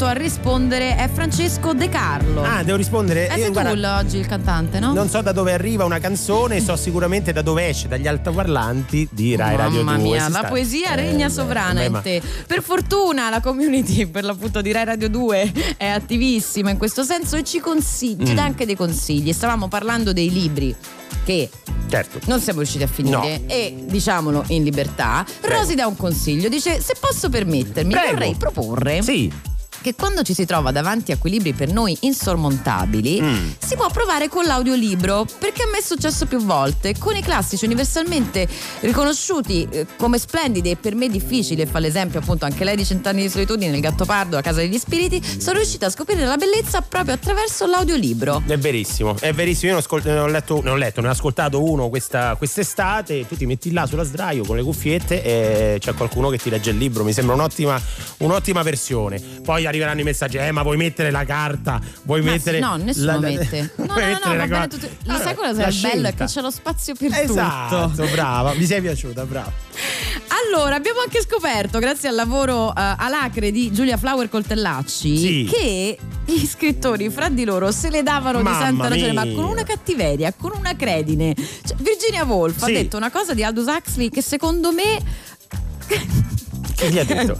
pronto a rispondere è Francesco De Carlo. Ah, devo rispondere. Eh, tu guarda, oggi il cantante, no? Non so da dove arriva una canzone, so sicuramente da dove esce, dagli altoparlanti di Rai Radio 2. Mamma mia, la sta- poesia Eh, regna beh, sovrana in te. Per fortuna la community per l'appunto di Rai Radio 2 è attivissima in questo senso e ci consiglia, ci Mm. dà anche dei consigli. Stavamo parlando dei libri che Certo. non siamo riusciti a finire No. e diciamolo in libertà. Rosy dà un consiglio, dice se posso permettermi Prego. vorrei proporre Sì. Che quando ci si trova davanti a quei libri per noi insormontabili, Mm. si può provare con l'audiolibro, perché a me è successo più volte, con i classici universalmente riconosciuti eh, come splendidi e per me difficili, e fa l'esempio appunto anche lei di Cent'anni di solitudine, Il Gattopardo, La Casa degli Spiriti, sono riuscita a scoprire la bellezza proprio attraverso l'audiolibro. È verissimo, è verissimo. Io ne ho, ascol- ne ho letto, ne ho letto, ne ho ascoltato uno questa, quest'estate. Tu ti metti là sulla sdraio con le cuffiette e c'è qualcuno che ti legge il libro. Mi sembra un'ottima, un'ottima versione. Poi arriveranno i messaggi: Eh, ma vuoi mettere la carta? Vuoi Ma mettere. no, nessuno la- mette. No, no, no, no, va bene tutto. Lo sai cosa la sarà bello? È che c'è lo spazio per Esatto, tutto. brava. Mi sei piaciuta, brava. Allora, abbiamo anche scoperto, grazie al lavoro eh, alacre di Giulia Flower Coltellacci, Sì. che gli scrittori fra di loro se le davano Mamma di santa ragione, ma con una cattiveria, con una credine. Cioè, Virginia Woolf Sì. ha detto una cosa di Aldous Huxley che secondo me Che gli ha detto?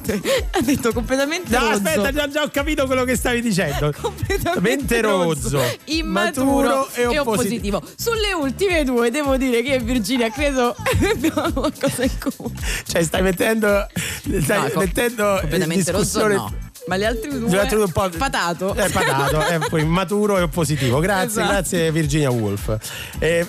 ha detto completamente No, rozzo. aspetta, già, già ho capito quello che stavi dicendo. completamente rozzo, immaturo maturo e e oppositivo. oppositivo. Sulle ultime due devo dire che Virginia credo abbiamo qualcosa in comune. Cioè, stai mettendo. Stai No, mettendo completamente rosso no. Ma gli altri due, Gli altri due un po'- patato. È patato, è poi maturo e oppositivo. Grazie, Esatto. grazie Virginia Woolf. Eh,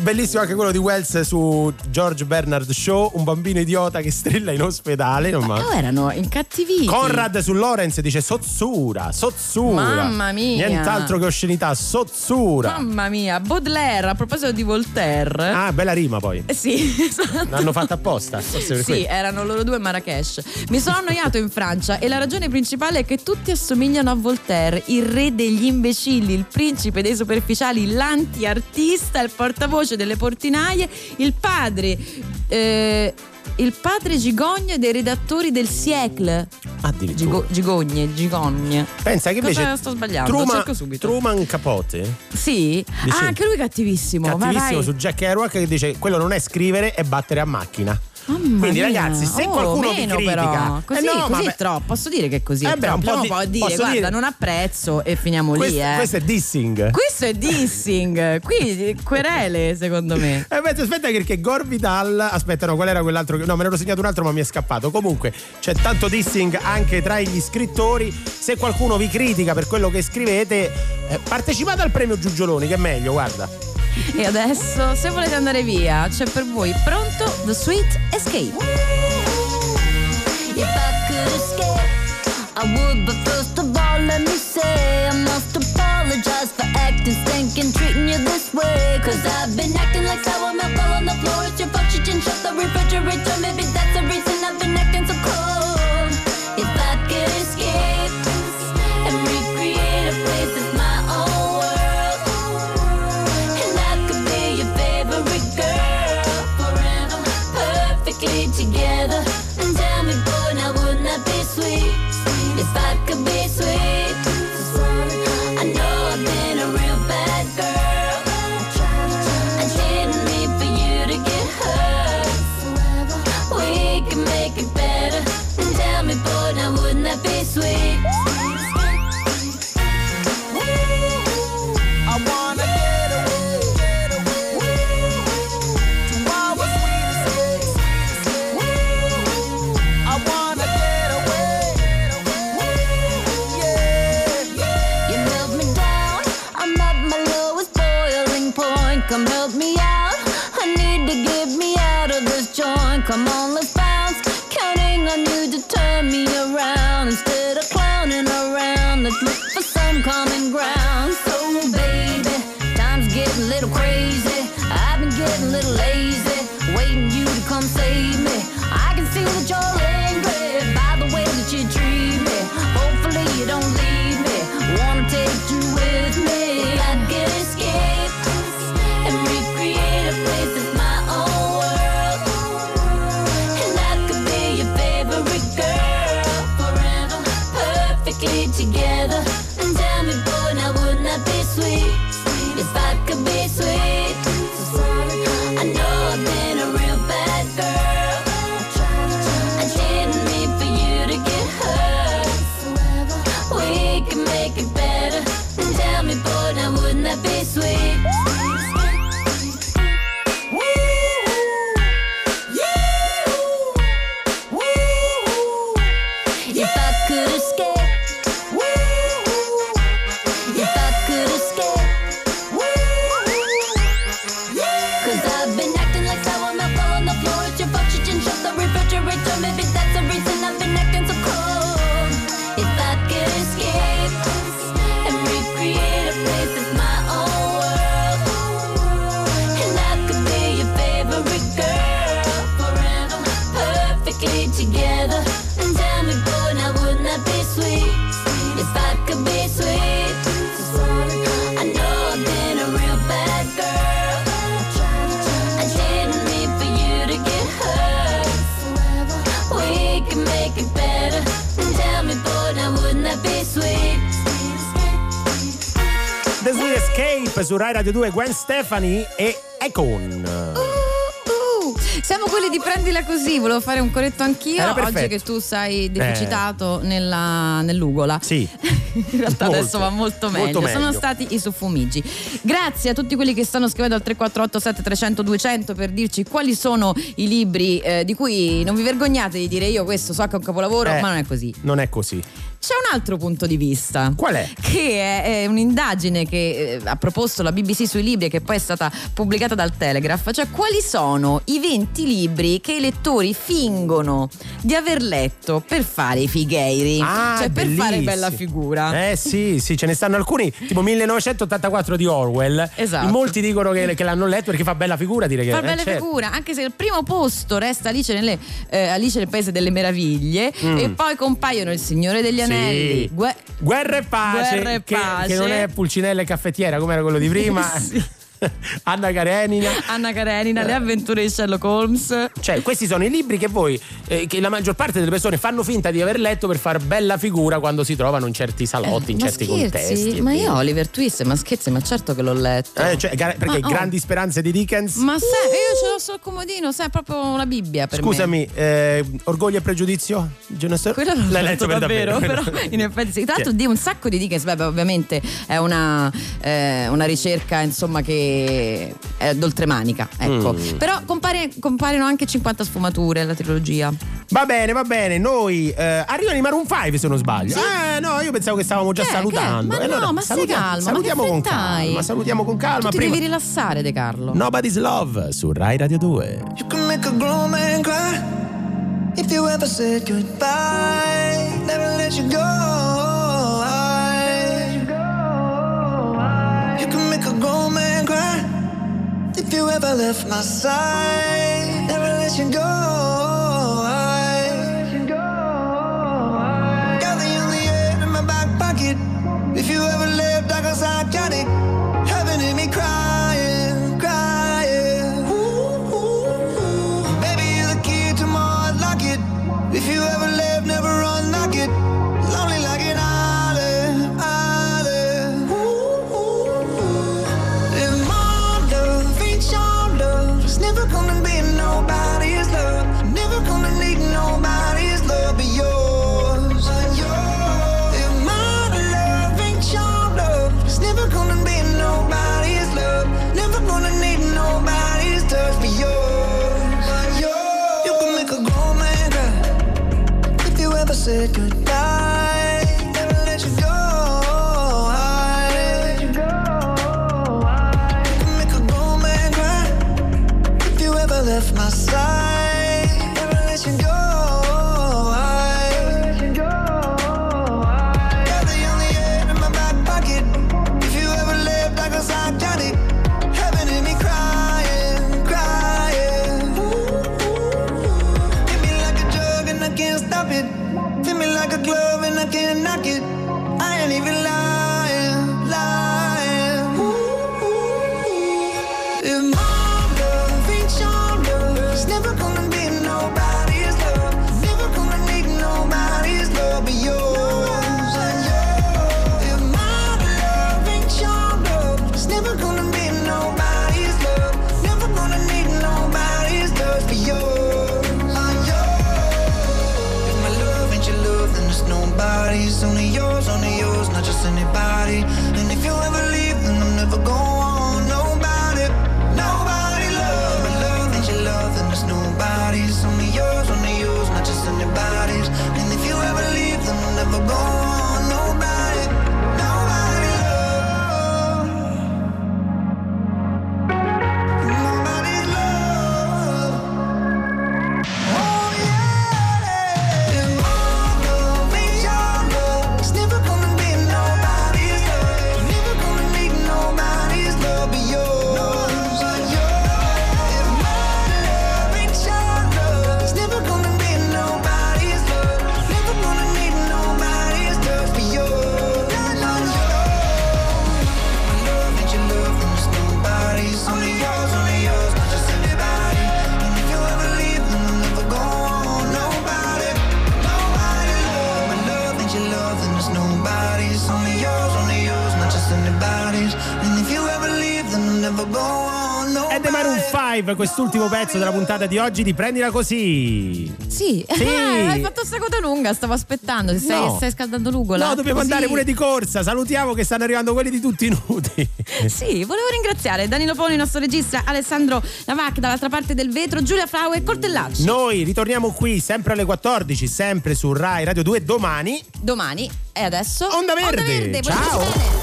bellissimo anche quello di Wells su George Bernard Shaw, un bambino idiota che strilla in ospedale. Non ma- Oh, erano incattiviti. Conrad su Lorenz dice sozzura, sozzura. Mamma mia. Nient'altro che oscenità, sozzura. Mamma mia, Baudelaire, a proposito di Voltaire. Ah, bella rima poi. Eh Sì, esatto. L'hanno fatta apposta, forse per Sì, questo. erano loro due a Marrakesh. Mi sono annoiato in Francia e la ragione principale è che tutti assomigliano a Voltaire, il re degli imbecilli, il principe dei superficiali, l'anti-artista, il portavoce delle portinaie, il padre. eh, il padre Gigogne dei redattori del Siècle. Addirittura. Gigo- Gigogne, Gigogne. Pensa che invece Cosa sto sbagliando? Truman, Cerco subito. Truman Capote Sì? Dice- ah, anche lui cattivissimo. cattivissimo su Jack Kerouac che dice quello non è scrivere è battere a macchina Mamma quindi mia. ragazzi se Oh, qualcuno meno critica però. Così, eh no, così ma è beh, troppo. Posso dire che così Eh è beh, troppo. un po' di- poi dire, guarda, dire- non apprezzo e finiamo questo, lì, eh. questo è dissing Questo è dissing. Qui querele, secondo me. Eh, aspetta, aspetta perché Gore Vidal aspetta no qual era quell'altro no me ne ero segnato un altro ma mi è scappato comunque c'è tanto dissing anche tra gli scrittori se qualcuno vi critica per quello che scrivete eh, partecipate al premio Giugioloni che è meglio guarda E adesso, se volete andare via, c'è per voi pronto The Sweet Escape. If I could escape, I would. But first of all, let me say I must apologize for acting stinking, treating you this way. Cause I've been acting like sour milk all on the floor. It's your fault you didn't shut the refrigerator. Maybe that's the reason I've been acting so cold. If I could escape and recreate a place If I could be sweet, look for Radio 2 Gwen Stefani e Econ. Uh, siamo quelli di prendila così, volevo fare un corretto anch'io. Oggi che tu sei deficitato nella, nell'ugola. Sì. In realtà Molto, adesso va molto meglio. molto Sono meglio. stati i suffumigi. Grazie a tutti quelli che stanno scrivendo al 348 7300 200 per dirci quali sono i libri eh, di cui non vi vergognate di dire io questo so che è un capolavoro, Eh, ma non è così. Non è così. C'è un altro punto di vista. Qual è? Che è, è un'indagine che eh, ha proposto la BBC sui libri e che poi è stata pubblicata dal Telegraph. Cioè, quali sono i 20 libri che i lettori fingono di aver letto per fare i figheiri? Ah, cioè, per fare bellissimo. bella figura. Eh sì, sì, ce ne stanno alcuni, tipo 1984 di Orwell. Esatto. Molti dicono che, che l'hanno letto perché fa bella figura dire che Fa eh, bella certo. figura, anche se il primo posto resta Alice, nelle, eh, Alice nel Paese delle Meraviglie Mm. e poi compaiono Il Signore degli Anelli, Gue- Guerra e pace, Guerra e che, pace. che non è Pulcinella e caffettiera come era quello di prima. Anna Karenina. Anna Karenina, Le avventure di Sherlock Holmes. Cioè, questi sono i libri che voi, eh, che la maggior parte delle persone fanno finta di aver letto per far bella figura quando si trovano in certi salotti, in ma certi scherzi? contesti. Ma io Oliver Twist, ma scherzi, ma certo che l'ho letto. Eh, cioè, perché Ma, oh. grandi speranze di Dickens. Ma sai, io ce l'ho sul comodino, sai, è proprio una Bibbia per me. Scusami, eh, orgoglio e pregiudizio? Sais- Quello l'ho L'hai letto per davvero, davvero. però in effetti sì. Tra l'altro Sì. di un sacco di Dickens, beh, beh, ovviamente è una, eh, una ricerca insomma che è d'oltremanica, ecco. Mm. Però compare- compaiono anche 50 sfumature alla trilogia. Va bene, va bene. Noi eh, arrivano i Maroon 5 se non sbaglio. Eh no, io pensavo che stavamo già Che? salutando. Che? Ma Eh, no, ma stai salutiamo, calmo, ma Salutiamo che con calma. Salutiamo con calma. tu devi rilassare, De Carlo. Nobody's Love su Rai Radio 2. You can make a grown man cry if you ever said goodbye. Never let you go. Grown man cry if you ever left my side. Never let you go. Got the only air in my back pocket. If you ever lived heaven in me crying, crying. It. If you ever 5, quest'ultimo pezzo della puntata di oggi di Prendila Così. Sì, Sì. hai fatto sta coda lunga, stavo aspettando. Stai, No. stai scaldando l'ugola. No, dobbiamo andare pure di corsa. Salutiamo che stanno arrivando quelli di tutti nudi. Sì, volevo ringraziare Danilo Poli, il nostro regista, Alessandro Navac dall'altra parte del vetro, Giulia Frau e Cortellacci. Noi ritorniamo qui sempre alle 14, sempre su Rai Radio 2 domani. Domani e adesso Onda Verde. Onda Verde. Ciao.